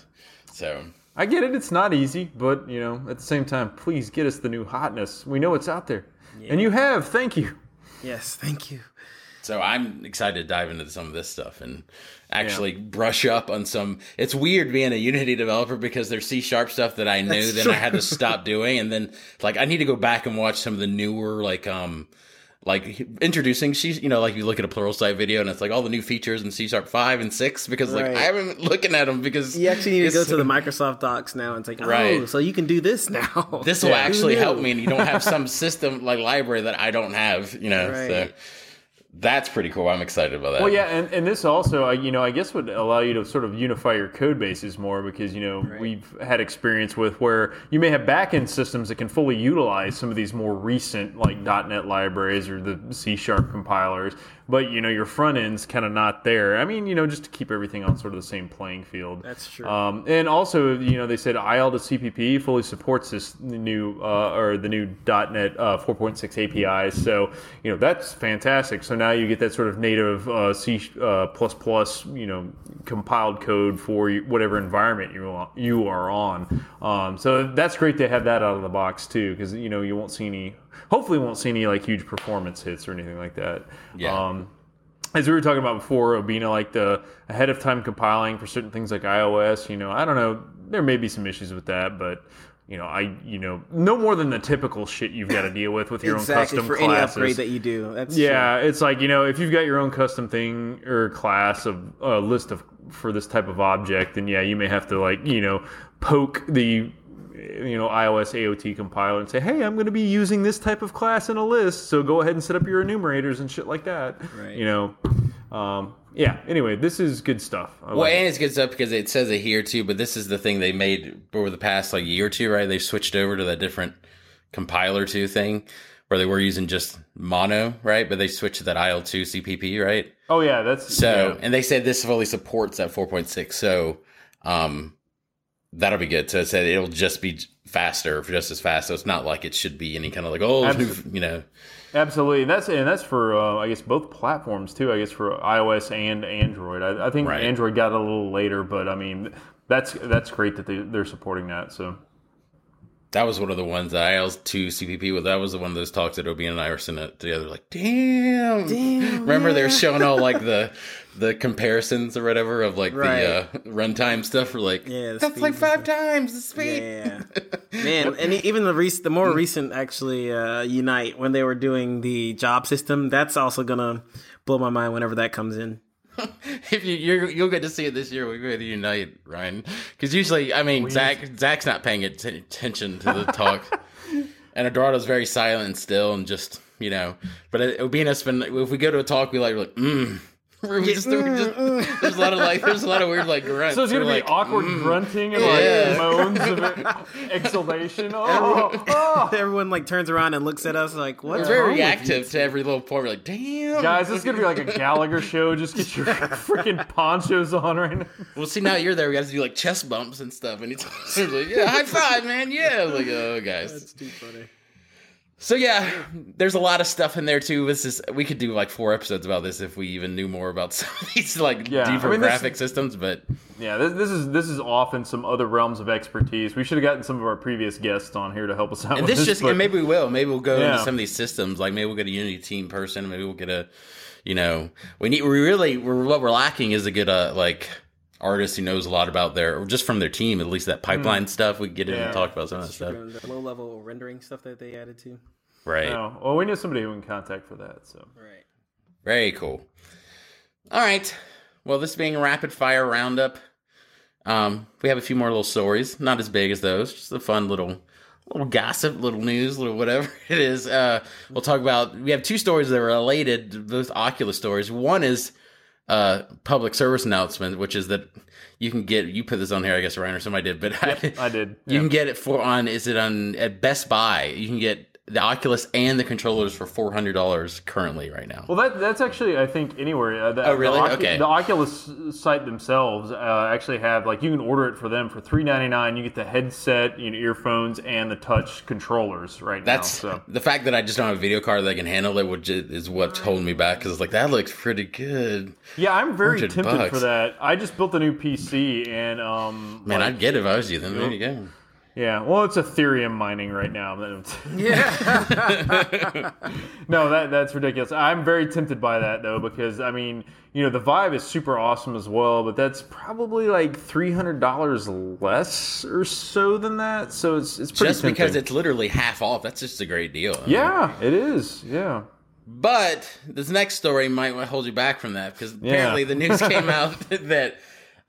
So I get it; it's not easy, but you know, at the same time, please get us the new hotness. We know it's out there, and you have. Thank you. yes, thank you. So I'm excited to dive into some of this stuff and actually brush up on some. It's weird being a Unity developer because there's C sharp stuff that I knew, That's then true. I had to stop doing, and then like I need to go back and watch some of the newer like um like introducing she's You know, like you look at a Pluralsight video and it's like all the new features in C sharp five and six because like Right. I haven't been looking at them because You actually need to go to the Microsoft Docs now and take. Oh, Right. so you can do this now. This will [LAUGHS] Yeah. actually help me, and you don't have [LAUGHS] some system like library that I don't have. You know, so Right. That's pretty cool. I'm excited about that. Well, yeah, and, and this also, you know, I guess would allow you to sort of unify your code bases more because, you know, we've had experience with where you may have backend systems that can fully utilize some of these more recent, like .NET libraries or the C Sharp compilers, but, you know, your front end's kind of not there. I mean, you know, just to keep everything on sort of the same playing field. That's true. Um, and also, you know, they said IL2CPP fully supports this new uh, or the new .NET uh, 4.6 APIs. So, you know, that's fantastic. So now you get that sort of native uh, C uh, plus plus, you know, compiled code for whatever environment you are, you are on. Um, so that's great to have that out of the box too, because you know you won't see any. Hopefully, won't see any like huge performance hits or anything like that. Yeah. Um, as we were talking about before, of being like the ahead of time compiling for certain things like iOS, you know, I don't know, there may be some issues with that, but you know, I, you know, no more than the typical shit you've got to deal with with your exactly own custom for classes. any upgrade that you do. That's yeah, it's like you know, if you've got your own custom thing or class of a list of for this type of object, then yeah, you may have to like you know poke the you know iOS AOT compiler and say, hey, I'm going to be using this type of class in a list, so go ahead and set up your enumerators and shit like that. Right. You know, um, yeah. Anyway, this is good stuff. I Well, like it. and it's good stuff because it says it here too. But this is the thing they made over the past like year or two, right? They switched over to that different compiler two thing where they were using just mono, right? But they switched to that IL2CPP, right? oh yeah, that's So, yeah. and they said this fully supports that 4.6. So, um, that'll be good. So it said it'll just be faster, just as fast. So it's not like it should be any kind of like oh, Absolutely. [LAUGHS] you know. Absolutely, and that's and that's for uh, I guess both platforms too. I guess for iOS and Android. I, I think Right. Android got it a little later, but I mean that's that's great that they they're supporting that. So That was one of the ones that IL2CPP with. That was the one of those talks that Obi and I were sitting at together. Like, damn, Damn, Remember they're showing all like the [LAUGHS] the comparisons or whatever of like Right. the uh, runtime stuff. For like, Yeah, that's like five stuff. times the speed. Yeah, [LAUGHS] man, and even the rec- the more recent actually uh, Unite when they were doing the job system, that's also gonna blow my mind whenever that comes in. [LAUGHS] if you you're, you'll get to see it this year, we're going to unite, Ryan. Because usually, I mean, Zach Zach's not paying att- attention to the [LAUGHS] talk, and Eduardo's very silent still, and just you know. But it, it would be us when if we go to a talk, we like we're like, mm, [LAUGHS] Where we just, we just- there's a lot of like, there's a lot of weird like grunts. So it's gonna We're be like, awkward mm. grunting and Yeah. like moans of [LAUGHS] [LAUGHS] exhalation. Oh, oh. Everyone like turns around and looks at us like, We're "What's very wrong with you?" reactive to every little point. We're like, damn, Guys, this is gonna be like a Gallagher show. Just get your freaking ponchos on right now. Well, see, now you're there. We got to do like chest bumps and stuff. And he's he's like, yeah, high five, man. Yeah. I'm like, oh, guys. That's too funny. So yeah, there's a lot of stuff in there too. This is we could do like four episodes about this if we even knew more about [LAUGHS] some of these like Yeah, deeper I mean, this- graphic systems. But Yeah, this, this is this is often some other realms of expertise. We should have gotten some of our previous guests on here to help us out. and with this just but- and maybe we will. Maybe we'll go Yeah. into some of these systems. Like maybe we'll get a Unity team person. Maybe we'll get a, you know, we need. We really we're what we're lacking is a good uh like artist who knows a lot about their or just from their team at least that pipeline stuff. We can get in and talk about some of that stuff. The low level rendering stuff that they added to. Right. No. Well, we know somebody who can contact for that. So Right. Very cool. All right. Well, this being a rapid fire roundup, um, we have a few more little stories. Not as big as those. Just a fun little, little gossip, little news, little whatever [LAUGHS] it is. Uh, we'll talk about. We have two stories that are related, both Oculus stories. One is uh public service announcement, which is that you can get. You put this on here, I guess, Ryan or somebody did, but [LAUGHS] I did. you Yeah. can get it for on. Is it on at Best Buy? You can get the Oculus and the controllers for four hundred dollars currently right now. Well, that that's actually I think anywhere. Uh, the, Oh, really? The, Ocu- Okay. The Oculus site themselves uh, actually have like you can order it for them for three ninety nine. You get the headset, you know, earphones, and the touch controllers right That's now. So the fact that I just don't have a video card that can handle it, which is is what's holding me back. Because like that looks pretty good. yeah, I'm very tempted bucks. for that. I just built a new PC and um, Man, like, I'd get it if I was you. Then there you go. Yeah. Well, it's Ethereum mining right now. [LAUGHS] Yeah. No, that that's ridiculous. I'm very tempted by that though because I mean, you know, the Vive is super awesome as well, but that's probably like three hundred dollars less or so than that. So it's it's pretty Just because it's literally half off, that's just a great deal. yeah, it is. Yeah, But this next story might hold you back from that because apparently the news came [LAUGHS] out [LAUGHS] that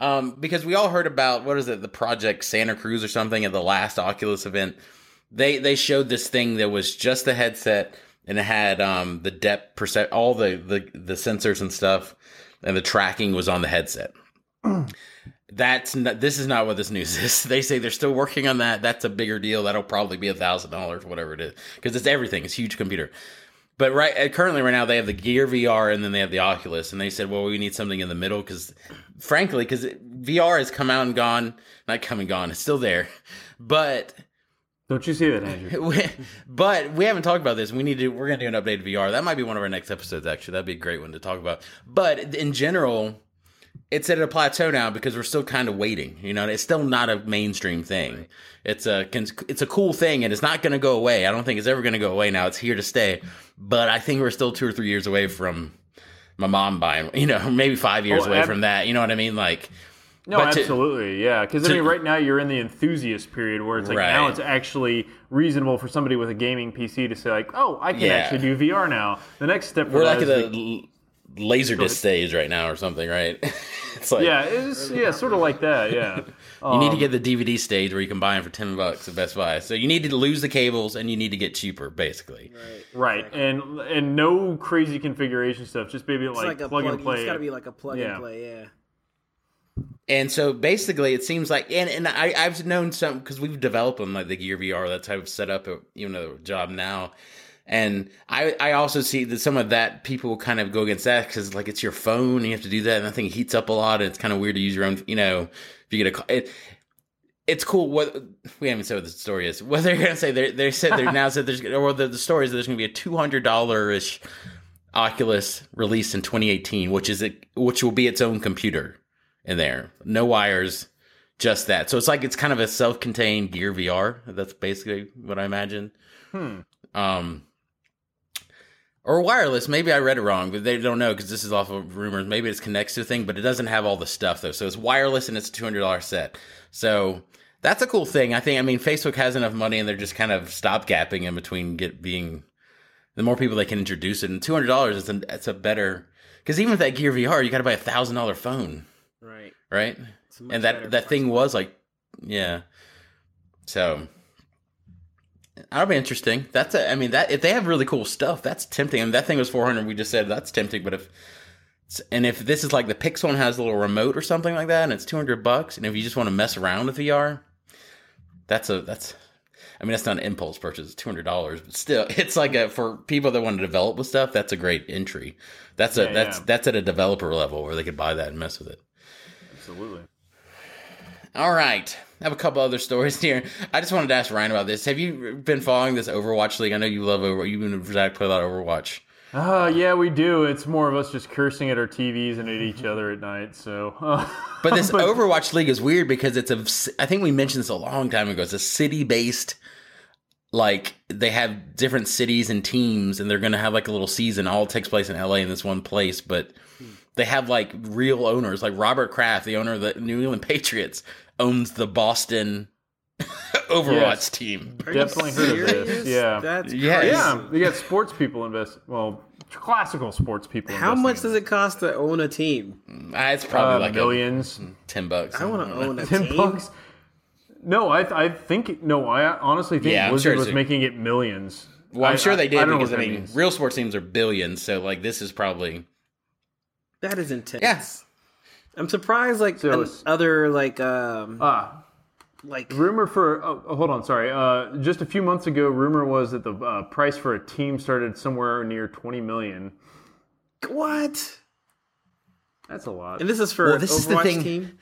um, because we all heard about what is it, the Project Santa Cruz or something at the last Oculus event. They they showed this thing that was just the headset and it had um, the depth percent, all the, the the sensors and stuff, and the tracking was on the headset. [CLEARS THROAT] That's not, this is not what this news [LAUGHS] is. They say they're still working on that. That's a bigger deal. That'll probably be a thousand dollars, whatever it is, because it's everything. It's a huge computer. But right uh, currently, right now, they have the Gear VR and then they have the Oculus, and they said, well, we need something in the middle because, frankly, because VR has come out and gone, not come and gone, it's still there, but don't you see that, Andrew? [LAUGHS] but we haven't talked about this. We need to. We're gonna do an updated VR. That might be one of our next episodes. Actually, that'd be a great one to talk about. But in general, it's at a plateau now because we're still kind of waiting. You know, it's still not a mainstream thing. It's a it's a cool thing, and it's not going to go away. I don't think it's ever going to go away. Now it's here to stay. But I think we're still two or three years away from my mom buying. You know, [LAUGHS] maybe five years Oh, away ab- from that. You know what I mean? Like, No, But to- absolutely, yeah. Because I mean, right now you're in the enthusiast period where it's like now it's actually reasonable for somebody with a gaming PC to say like, oh, I can Yeah. actually do VR now. The next step for we're that like the l- laser disc stage right now, or something, right? [LAUGHS] it's like yeah, it's yeah, sort of like that, yeah. You need to um, get the DVD stage where you can buy them for ten bucks at Best Buy. So you need to lose the cables and you need to get cheaper, basically. Right, right. and and no crazy configuration stuff. Just maybe like, like, a plug, plug. and play. It's got to be like a plug Yeah. and play. Yeah. And so basically, it seems like, and and I I've known some because we've developed them like the Gear VR that type of setup, at, you know, job now. And I, I also see that some of that people kind of go against that because like it's your phone and you have to do that and I think it heats up a lot and it's kind of weird to use your own you know if you get a it it's cool what we haven't said what the story is. [LAUGHS] What they're gonna say they they said they're [LAUGHS] now said there's or the, the story is that there's gonna be a two hundred dollar ish Oculus released in 2018 which is it which will be its own computer in there. No wires just that. So it's like it's kind of a self contained Gear VR that's basically what I imagine. Hmm. um or wireless maybe i read it wrong but they don't know because this is off of rumors. Maybe it's connects to a thing but it doesn't have all the stuff though. So it's wireless and it's a $200 set. So that's a cool thing. I think i mean facebook has enough money and they're just kind of stopgapping in between get being the more people they can introduce it. And $200 is a, it's a better because even with that gear vr you got to buy a thousand dollar phone. Right. right? It's a much and that that thing was like yeah. So that'll be interesting that's a, i mean that if they have really cool stuff that's tempting I mean, that thing was 400 we just said that's tempting but if And if this is like the Pixel has a little remote or something like that, and it's two hundred bucks, and if you just want to mess around with VR, that's a that's. I mean, that's not an impulse purchase; it's two hundred dollars, but still, [LAUGHS] it's like a for people that want to develop with stuff. That's a great entry. That's a Yeah, that's yeah. that's at a developer level where they could buy that and mess with it. Absolutely. All right. I have a couple other stories [LAUGHS] here. I just wanted to ask Ryan about this. Have you been following this Overwatch League? I know you love Over. You've been Zach play a lot of Overwatch. Uh, yeah, we do. It's more of us just cursing at our TVs and at each other at night. So, uh, [LAUGHS] But this [LAUGHS] Overwatch League is weird because it's a. I think we mentioned this a long time ago. It's a city based. Like they have different cities and teams, and they're going to have like a little season. All takes place in LA in this one place, but they have like real owners. Like Robert Kraft, the owner of the New England Patriots, owns the Boston [LAUGHS] Overwatch Yes. team. Are Definitely heard of this, yeah. That's Yeah, crazy. yeah, you got sports people invest. Well, classical sports people. How much does it cost to own a team? Uh, it's probably Uh, like a- millions. ten bucks. I want to own a [LAUGHS] Ten team. bucks. No, I I think no. I honestly think Yeah, Blizzard sure was a- making it millions. Well, I'm I- sure they did I don't because I mean, means. real sports teams are billions, so like this is probably That is intense. Yes. I'm surprised. Like So other like um Ah, like rumor for oh, hold on, sorry. Uh, just a few months ago, rumor was that the uh, price for a team started somewhere near twenty million. what? That's a lot. And this is for Well, an this is the thing. team.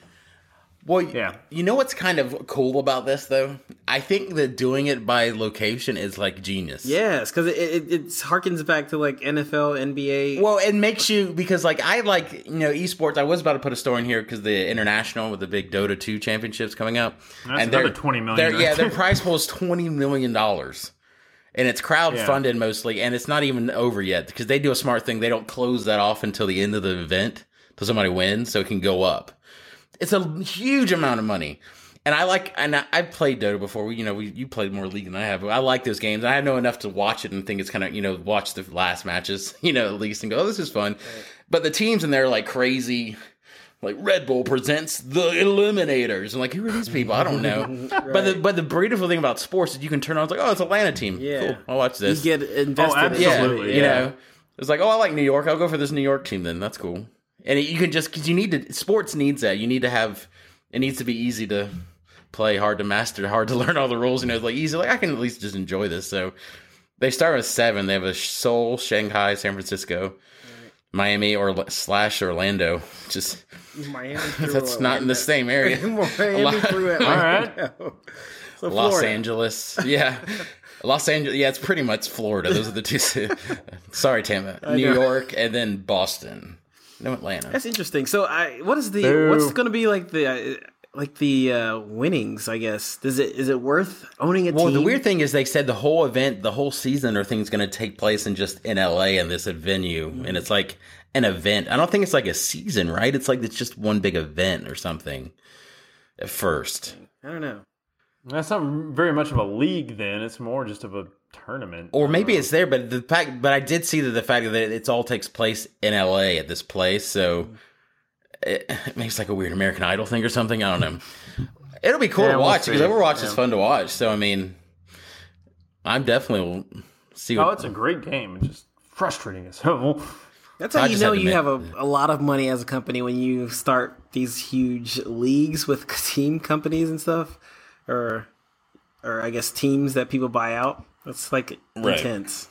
Well, Yeah. You know what's kind of cool about this though? I think that doing it by location is like genius. Yes, because it, it it harkens back to like NFL, NBA. Well, it makes you because like I like you know esports. I was about to put a story in here because the international with the big Dota two championships coming up, That's and they're- another 20 million they're- right yeah, their prize pool is twenty million dollars, and it's crowd funded mostly, and it's not even over yet because they do a smart thing. They don't close that off until the end of the event till somebody wins, so it can go up. It's a huge amount of money. And I like, and I, I've played Dota before. We, you know, we, you played more League than I have. But I like those games. I know enough to watch it and think it's kind of, you know, watch the last matches, [LAUGHS] you know, at least and go, oh, this is fun. But the teams in there are like crazy, like Red Bull presents the Eliminators. And like, who are these people? I don't know. [LAUGHS] But the but the beautiful thing about sports is you can turn on, it's like, oh, it's Atlanta team. Yeah. Cool. I'll watch you this. get invested. Oh, in Yeah, Absolutely, you know, it's like, oh, I like New York. I'll go for this New York team. Then that's cool. And you can just because you need to. Sports needs that. You need to have. It needs to be easy to play, hard to master, hard to [LAUGHS] learn all the rules. You know, like easy. Like I can at least just enjoy this. So they start with seven. They have a Seoul, Shanghai, San Francisco, Miami, or slash Orlando. [LAUGHS] Just Miami [LAUGHS] through that's not in the same area. Miami through Atlanta. So Los Florida. Angeles. Yeah. Los Angeles. Yeah, it's pretty much Florida. Those are the two. Sorry, Tama. New. York and then Boston. No Atlanta. That's interesting. So, I what is the Boo. what's going to be like the uh, like the uh, winnings? I guess does it is it worth owning a Well, team? the weird thing is they said the whole event, the whole season or thing's going to take place in just in LA in this venue, and it's like an event. I don't think it's like a season, right? It's like it's just one big event or something. At first, I don't know. That's not very much of a league. Then it's more just of a tournament. or maybe uh, it's there, but the fact, but I did see that the fact that it's all takes place in LA at this place, so hmm. it, [LAUGHS] it makes like a weird American Idol thing or something. I don't know. [LAUGHS] It'll be cool Yeah, to we'll watch see. because Overwatch is fun to watch. So I mean, I'm definitely will see. Oh, it's a great game. It's just frustrating as hell. [LAUGHS] That's how I you know had you admit- have a, a lot of money as a company when you start these huge leagues with team companies and stuff, or or I guess teams that people buy out. That's like Right. intense.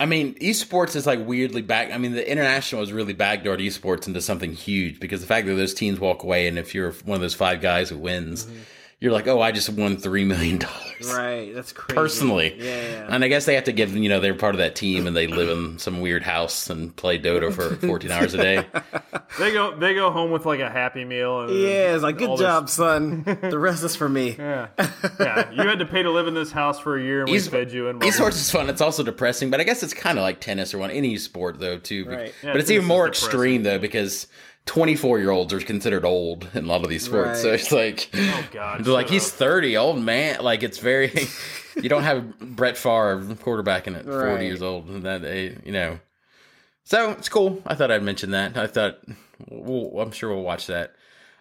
I mean, esports is like weirdly back. I mean, the international is really backdoored esports into something huge because the fact that those teams walk away, and if you're one of those five guys who wins, mm-hmm. You're like, oh, I just won three million dollars. Right. That's crazy. personally. Yeah, yeah. And I guess they have to give, you know, they're part of that team and they live in some weird house and play Dota for [LAUGHS] 14 hours a day. [LAUGHS] They go they go home with like a happy meal. And Yeah, it's like good all this- job, son. [LAUGHS] the rest is for me. Yeah, yeah. You had to pay to live in this house for a year, and we Es- fed you. And Esports is fun. It's also depressing, but I guess it's kind of like tennis or one any sport though too. Right. Yeah, but it's even more depressing. extreme though because 24 year olds are considered old in a lot of these sports. So it's like, Oh God, like shut he's up. 30, old man. Like it's very. [LAUGHS] you don't have Brett Favre quarterbacking at 40 years old. and That you know. So it's cool. I thought I'd mention that. I thought we'll, I'm sure we'll watch that.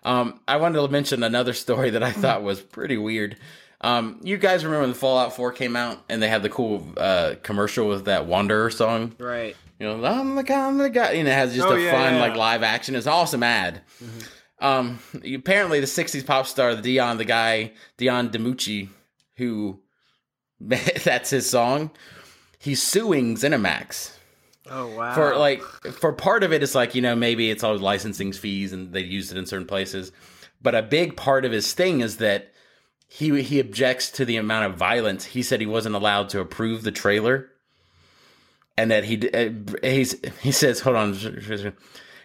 Um, I wanted to mention another story that I [LAUGHS] thought was pretty weird. Um, you guys remember when the Fallout 4 came out and they had the cool uh, commercial with that Wanderer song? Right. You know, I'm the guy, I'm the guy. You know, it has just Oh, a yeah, fun yeah. like live action. It's an awesome ad. Um, apparently the '60s pop star Dion, the guy Dion DiMucci, who [LAUGHS] that's his song. He's suing Zenimax Oh wow. for like for part of it. It's like you know maybe it's all licensing fees and they used it in certain places, but a big part of his thing is that he he objects to the amount of violence. He said he wasn't allowed to approve the trailer, and that he uh, he's he says hold on.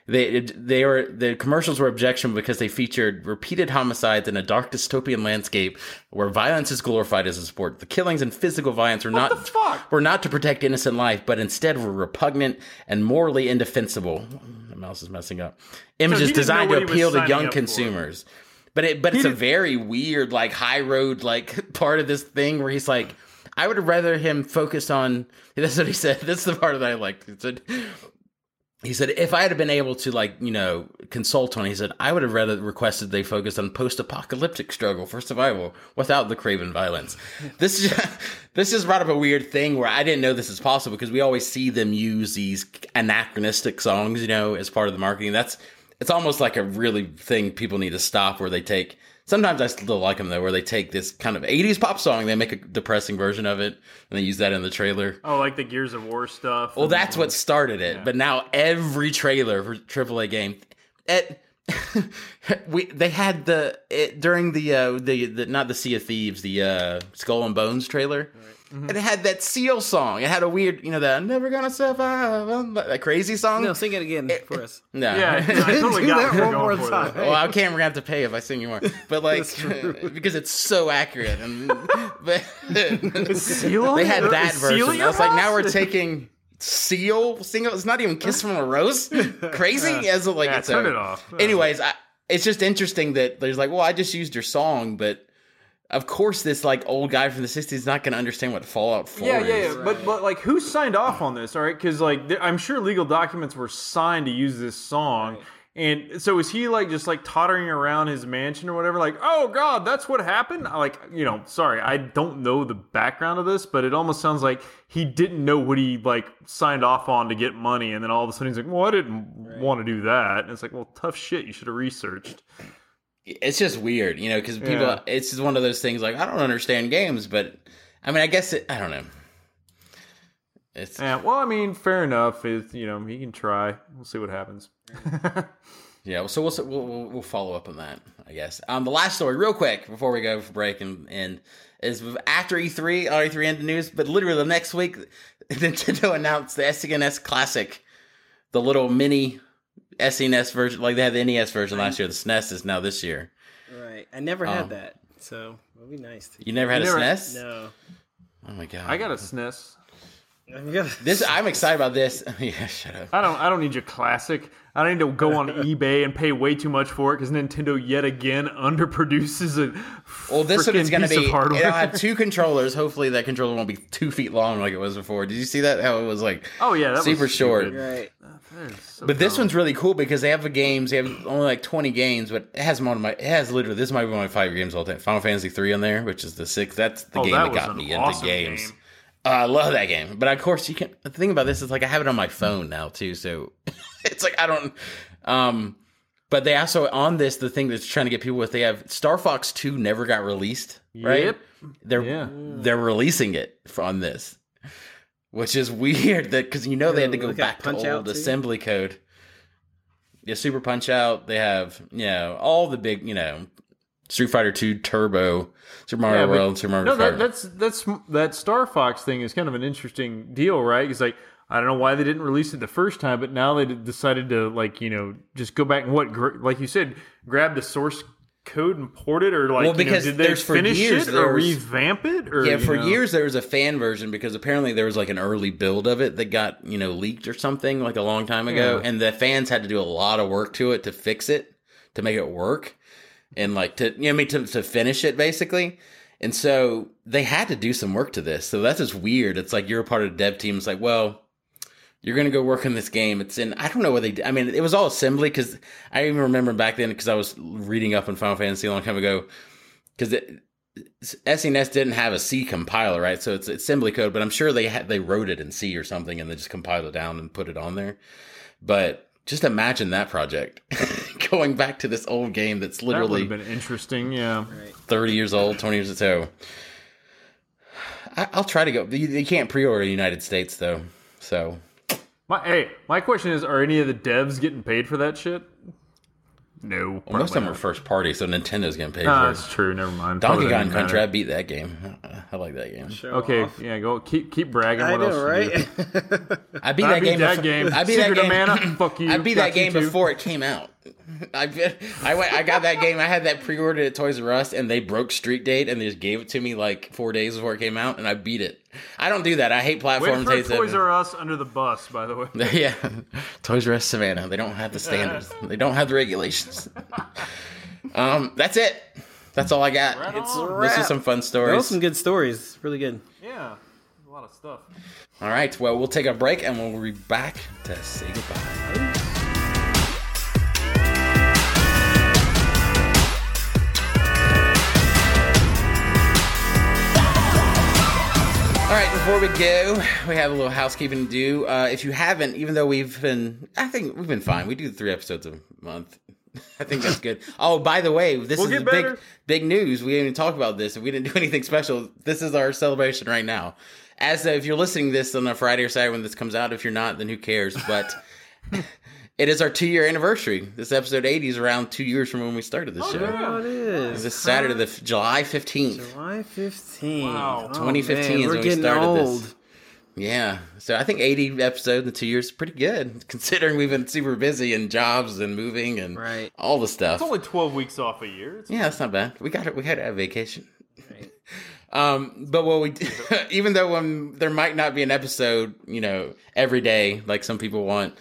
They they were the commercials were objectionable because they featured repeated homicides in a dark dystopian landscape where violence is glorified as a sport. The killings and physical violence were not fuck? were not to protect innocent life, but instead were repugnant and morally indefensible. The mouse is messing up. Images didn't designed to what he appeal to young up for. consumers. But it but it's a very weird like high road like [LAUGHS] part of this thing where he's like I would rather him focus on [LAUGHS] that's what he said. This is the part that I liked. He said he said if I had been able to like you know consult on, he said I would have rather requested they focused on post-apocalyptic struggle for survival without the craven violence. [LAUGHS] This is [LAUGHS] this just brought up a weird thing where I didn't know this is possible because we always see them use these anachronistic songs, you know, as part of the marketing. That's it's almost like a really thing people need to stop where they take. Sometimes I still like them though, where they take this kind of '80s pop song, they make a depressing version of it, and they use that in the trailer. Oh, like the Gears of War stuff. Well, that's what started it. But now every trailer for AAA game, it, [LAUGHS] we they had the it, during the uh the, the not the Sea of Thieves, the uh Skull and Bones trailer. Mm-hmm. It had that Seal song. It had a weird, you know, that I'm "Never Gonna Survive," that crazy song. no, sing it again for us. No. Yeah, I [LAUGHS] totally Do got that one more time. well, I can't. We're gonna have to pay if I sing you more, but like [LAUGHS] because it's so accurate. And [LAUGHS] but Seal? they had that Is Seal version. your I was like, now we're taking Seal single. It's not even "Kiss from a Rose." Crazy as a, like Yeah, it's turn a- it off. Anyways, I, it's just interesting that there's like, well, I just used your song, but of course, this like old guy from the '60s is not going to understand what Fallout 4 Yeah, is. yeah, yeah. But but like, who signed off on this? All right, because like, there- I'm sure legal documents were signed to use this song. And so is he like just like tottering around his mansion or whatever? Like, oh god, that's what happened. I, Like, you know, sorry, I don't know the background of this, but it almost sounds like he didn't know what he like signed off on to get money, and then all of a sudden he's like, well, I didn't want to do that. And it's like, well, tough shit. You should have researched. It's just weird, you know, because people. Yeah. It's just one of those things. Like I don't understand games, but I mean, I guess it. I don't know. It's Yeah, well, I mean, fair enough. Is you know, he can try. We'll see what happens. [LAUGHS] Yeah, so we'll, we'll we'll we'll follow up on that, I guess. Um, the last story, real quick, before we go for break, and, and is after E3, all E3 ended the news, but literally the next week, [LAUGHS] Nintendo announced the SNES Classic, the little mini SNES version, like they had the NES version last year. The SNES is now this year. Right. I never Um, had that, so it'd be nice. To... You never had You a never- SNES? No. Oh my god! I got a SNES. I'm this. I'm excited about this. [LAUGHS] yeah, shut up. I don't. I don't need your classic. I don't need to go on [LAUGHS] eBay and pay way too much for it because Nintendo yet again [LAUGHS] underproduces a Well, this one is going to piece of be. hardware. It'll have two controllers. Hopefully, that controller won't be two feet long like it was before. Did you see that? How it was like oh yeah, that was super short. Right. So But this dumb. one's really cool because they have the games. They have only like twenty games, but it has one of my. It has literally this might be one of my five games all time. Final Fantasy three on there, which is the sixth. That's the Oh, game that that, got me awesome into games. game. Uh, I love that game, but of course you can. The thing about this is like I have it on my phone now too, so [LAUGHS] it's like I don't. Um, but they also on this the thing that's trying to get people with they have Star Fox two never got released, right? Yep. They're Yeah. they're releasing it on this, which is [LAUGHS] weird that because you know they had to go back to Punch-Out, old too? assembly code. Yeah, Super Punch Out. They have you know all the big you know Street Fighter Two Turbo, Super Mario Yeah, World, Super Mario No, that, that's that's that Star Fox thing is kind of an interesting deal, right? It's like I don't know why they didn't release it the first time, but now they decided to like you know just go back and what gr- like you said, grab the source code and port it, or like Well, you know, because did they there's for finish years it or was- revamp it? Or yeah, for know? years there was a fan version because apparently there was like an early build of it that got you know leaked or something like a long time ago, Yeah. and the fans had to do a lot of work to it to fix it to make it work and like to you know I mean to to finish it basically. And so they had to do some work to this. So that's just weird. It's like you're a part of the dev team. It's like, well, you're going to go work on this game. It's in, I don't know what they did. I mean, it was all assembly because I even remember back then because I was reading up on Final Fantasy a long time ago because SNES didn't have a C compiler, right? So it's assembly code, but I'm sure they had they wrote it in C or something and they just compiled it down and put it on there. But just imagine that project [LAUGHS] going back to this old game that's literally have been interesting. Yeah. 30 years old, 20 years old. So I, I'll try to go. You, you can't pre-order the United States though. So My hey, my question is: Are any of the devs getting paid for that shit? No. well, most of them probably are first party, so Nintendo's getting paid not. Ah, for it. that's true. Never mind. Donkey Probably Kong Country, I beat that game. I like that game. Show Okay, off. yeah, go keep keep bragging. I what know, you do? right? [LAUGHS] I beat I that beat game. that befo- game. I beat that game. Mana. [CLEARS THROAT] Fuck you. I beat that game too. before it came out. I bet- I went. I got that game. I had that pre-ordered at Toys R Us, and they broke street date, and they just gave it to me like four days before it came out, and I beat it. I don't do that. I hate Wait platforms. for Toys that- R Us under the bus, by the way. [LAUGHS] yeah, Toys R Us Savannah. They don't have the standards. [LAUGHS] They don't have the regulations. um, that's it. That's all I got. It's This is some fun Those stories. some good stories. Really good. Yeah, a lot of stuff. All right. Well, we'll take a break, and we'll be back to say goodbye. All right, before we go, we have a little housekeeping to do. Uh, if you haven't, even though we've been, I think we've been fine. We do three episodes a month. [LAUGHS] I think that's good. Oh, by the way, this We'll is big, big news. We didn't even talk about this, we didn't do anything special. This is our celebration right now. As uh, if you're listening to this on a Friday or Saturday when this comes out, if you're not, then who cares? But [LAUGHS] it is our two year anniversary. This episode 80 is around two years from when we started this show. Oh, it is. This Saturday, the f- July 15th. July 15. Wow. Oh, 2015 man, is we're when we getting started old. this. Yeah. So I think 80 episodes in two years is pretty good, considering we've been super busy in jobs and moving and Right. all the stuff. It's only twelve weeks off a year. It's Yeah, that's not bad. We got it. We had to have vacation. Right. [LAUGHS] Um, but what we, [LAUGHS] even though um, there might not be an episode, you know, every day like some people want,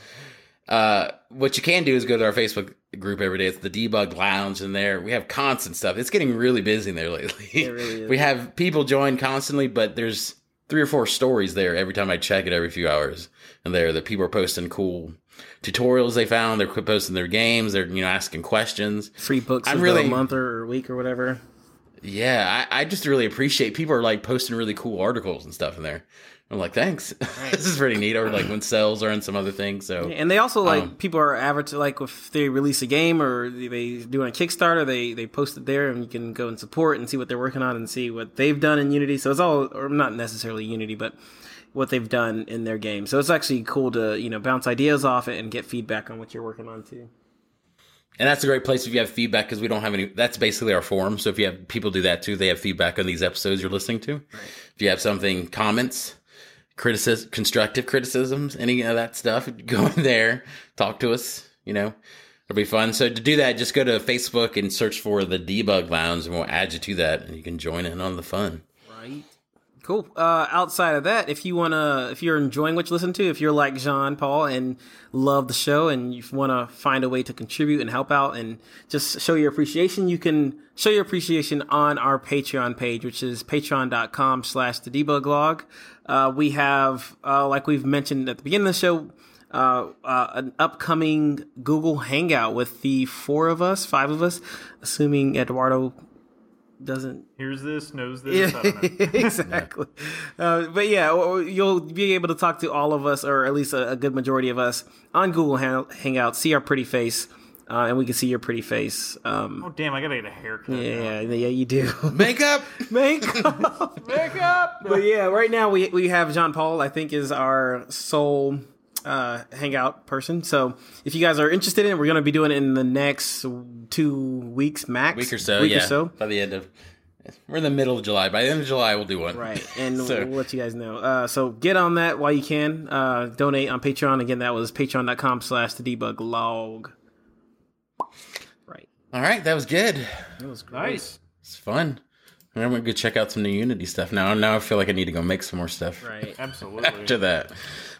uh, what you can do is go to our Facebook group every day. It's the Debug Lounge, and there we have constant stuff. It's getting really busy in there lately. It really [LAUGHS] is. we have people join constantly, but there's three or four stories there every time I check it every few hours, and there that people are posting cool tutorials they found. They're posting their games. They're you know asking questions. Free books I'm really- the month or week or whatever. Yeah, I, I just really appreciate people are like posting really cool articles and stuff in there. I'm like, thanks. [LAUGHS] this is pretty neat. Or like when sales are in some other things. So And they also like Um, people are average like if they release a game or they doing a Kickstarter, they they post it there and you can go and support and see what they're working on and see what they've done in Unity. So it's all or not necessarily Unity, but what they've done in their game. So it's actually cool to you know bounce ideas off it and get feedback on what you're working on too. and that's a great place if you have feedback because we don't have any. That's basically our forum. So if you have people do that too, they have feedback on these episodes you're listening to. If you have something, comments, criticism, constructive criticisms, any of that stuff, [LAUGHS] go in there, talk to us. You know, it'll be fun. So to do that, just go to Facebook and search for the Debug Lounge, and we'll add you to that, and you can join in on the fun. Right. Cool. Uh, outside of that, if you wanna, if you're enjoying what you listen to, if you're like Jean Paul and love the show, and you want to find a way to contribute and help out and just show your appreciation, you can show your appreciation on our Patreon page, which is patreon.com/slash the debug log. Uh, we have, uh, like we've mentioned at the beginning of the show, uh, uh, an upcoming Google Hangout with the four of us, five of us, assuming Eduardo doesn't Here's this, knows this. Don't [LAUGHS] exactly. Uh, but yeah, you'll be able to talk to all of us, or at least a, a good majority of us, on Google Hangout. See our pretty face, uh, and we can see your pretty face. Um, Oh damn! I gotta get a haircut. now. yeah, yeah, you do. [LAUGHS] Makeup. Makeup. [LAUGHS] Makeup. but yeah, right now we we have Jean Paul. I think is our sole uh, hangout person. So if you guys are interested in it, we're going to be doing it in the next two weeks max, week or so. week yeah, or so. by the end of we're in the middle of July. By the end of July, we'll do one. Right, and [LAUGHS] So- we'll let you guys know. Uh, so get on that while you can. Uh, donate on Patreon. Again, that was patreon.com slash the debug log. Right. All right, that was good. That was great. Nice. It's fun. I'm gonna go check out some new Unity stuff now. Now I feel like I need to go make some more stuff Right. [LAUGHS] Absolutely. after that.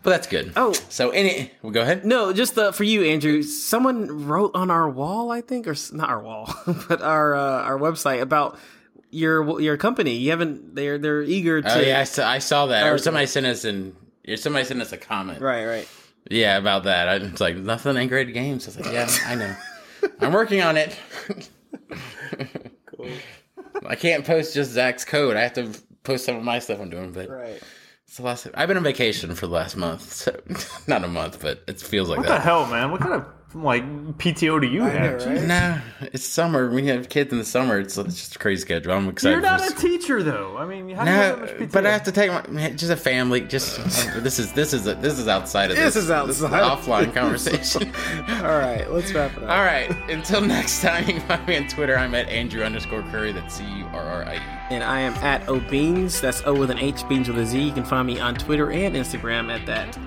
But that's good. Oh. so any, well, go ahead. No, just uh, for you, Andrew. Someone wrote on our wall, I think, or not our wall, [LAUGHS] but our uh, our website about your your company. You haven't. They're they're eager to. Oh yeah, I saw, I saw that. Or somebody sent us an. or Somebody sent us a comment. Right. Right. Yeah, about that. I was like, nothing ain't great games. I was like, yeah, I know. I'm working on it. cool. I can't post just Zach's code. I have to post some of my stuff I'm doing. But Right. it's the last. I've been on vacation for the last month, so [LAUGHS] not a month, but it feels like What the that. hell, man? What kind of like PTO do you have? know, right? No, it's summer. We have kids in the summer. It's, it's just a crazy schedule. I'm excited. You're not for a this- teacher, though. I mean, how do you have No, much PTO? but I have to take my just a family. Just this is this is this is outside of This this. is outside. offline [LAUGHS] conversation. All right, let's wrap it up. All right. Until next time, [LAUGHS] you can find me on Twitter. I'm at Andrew underscore Currie. That's C U R R I E. And I am at O Beans. That's O with an H, Beans with a Z. You can find me on Twitter and Instagram at that.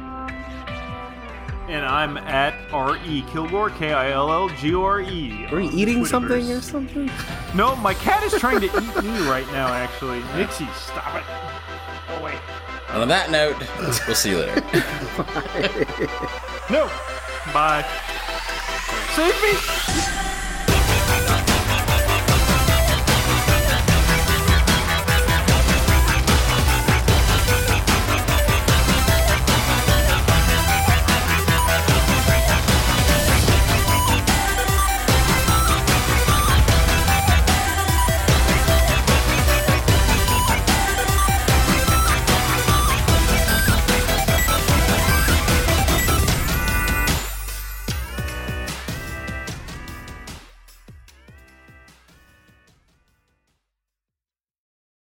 And I'm at R E Killgore K I L L G O R E. Are you eating something or something? No, my cat is trying to eat me right now. Actually, Nixie, stop it. Oh wait. And on that note, we'll see you later. [LAUGHS] No. Bye. Save me.